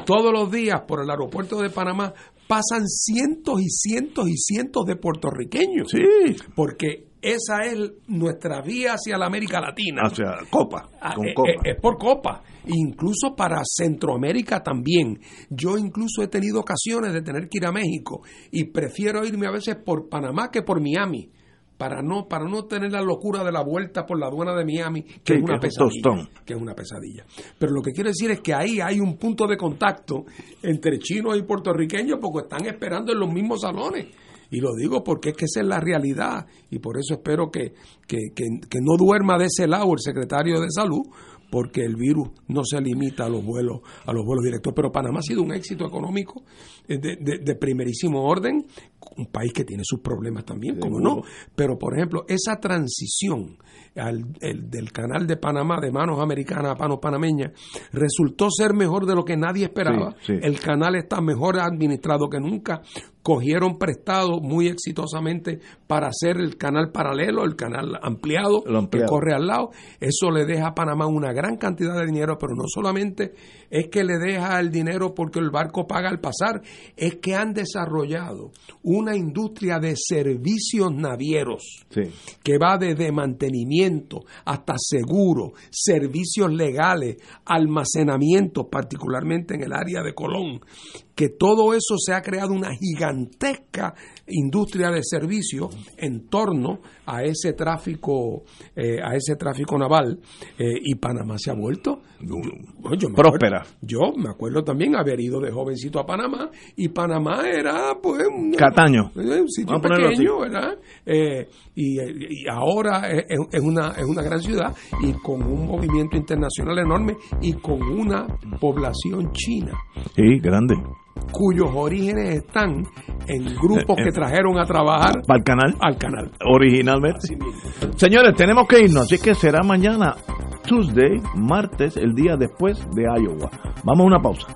todos los días por el aeropuerto de Panamá pasan cientos y cientos y cientos de puertorriqueños. Sí. Porque esa es nuestra vía hacia la América Latina. Hacia Copa. Ah, con eh, copa. Eh, es, por Copa. Incluso para Centroamérica también. Yo incluso he tenido ocasiones de tener que ir a México y prefiero irme a veces por Panamá que por Miami. Para no, para no tener la locura de la vuelta por la aduana de Miami, que es una pesadilla. Que es una pesadilla. Pero lo que quiero decir es que ahí hay un punto de contacto entre chinos y puertorriqueños porque están esperando en los mismos salones y lo digo porque es que esa es la realidad. Y por eso espero que, que, que, no duerma de ese lado el secretario de salud porque el virus no se limita a los vuelos a los vuelos directos. Pero Panamá ha sido un éxito económico de, de, primerísimo orden un país que tiene sus problemas también, como no. Pero, por ejemplo, esa transición al, del canal de Panamá, de manos americanas a manos panameñas, resultó ser mejor de lo que nadie esperaba. El canal está mejor administrado que nunca. Cogieron prestado muy exitosamente para hacer el canal paralelo, el canal ampliado, ampliado, que corre al lado. Eso le deja a Panamá una gran cantidad de dinero, pero no solamente es que le deja el dinero porque el barco paga al pasar, es que han desarrollado una industria de servicios navieros que va desde mantenimiento hasta seguro, servicios legales, almacenamiento, particularmente en el área de Colón, que todo eso se ha creado una gigantesca industria de servicios en torno a ese tráfico eh, a ese tráfico naval eh, y Panamá se ha vuelto próspera. yo me acuerdo también haber ido de jovencito a Panamá y Panamá era pues Cataño. un sitio pequeño ¿verdad? Eh, y, y, ahora es, es, una es una gran ciudad y con un movimiento internacional enorme y con una población china. Sí grande cuyos orígenes están en grupos que trajeron a trabajar al canal. Al canal. Originalmente. Señores, tenemos que irnos, así que será mañana, Tuesday, martes, el día después de Iowa. Vamos a una pausa.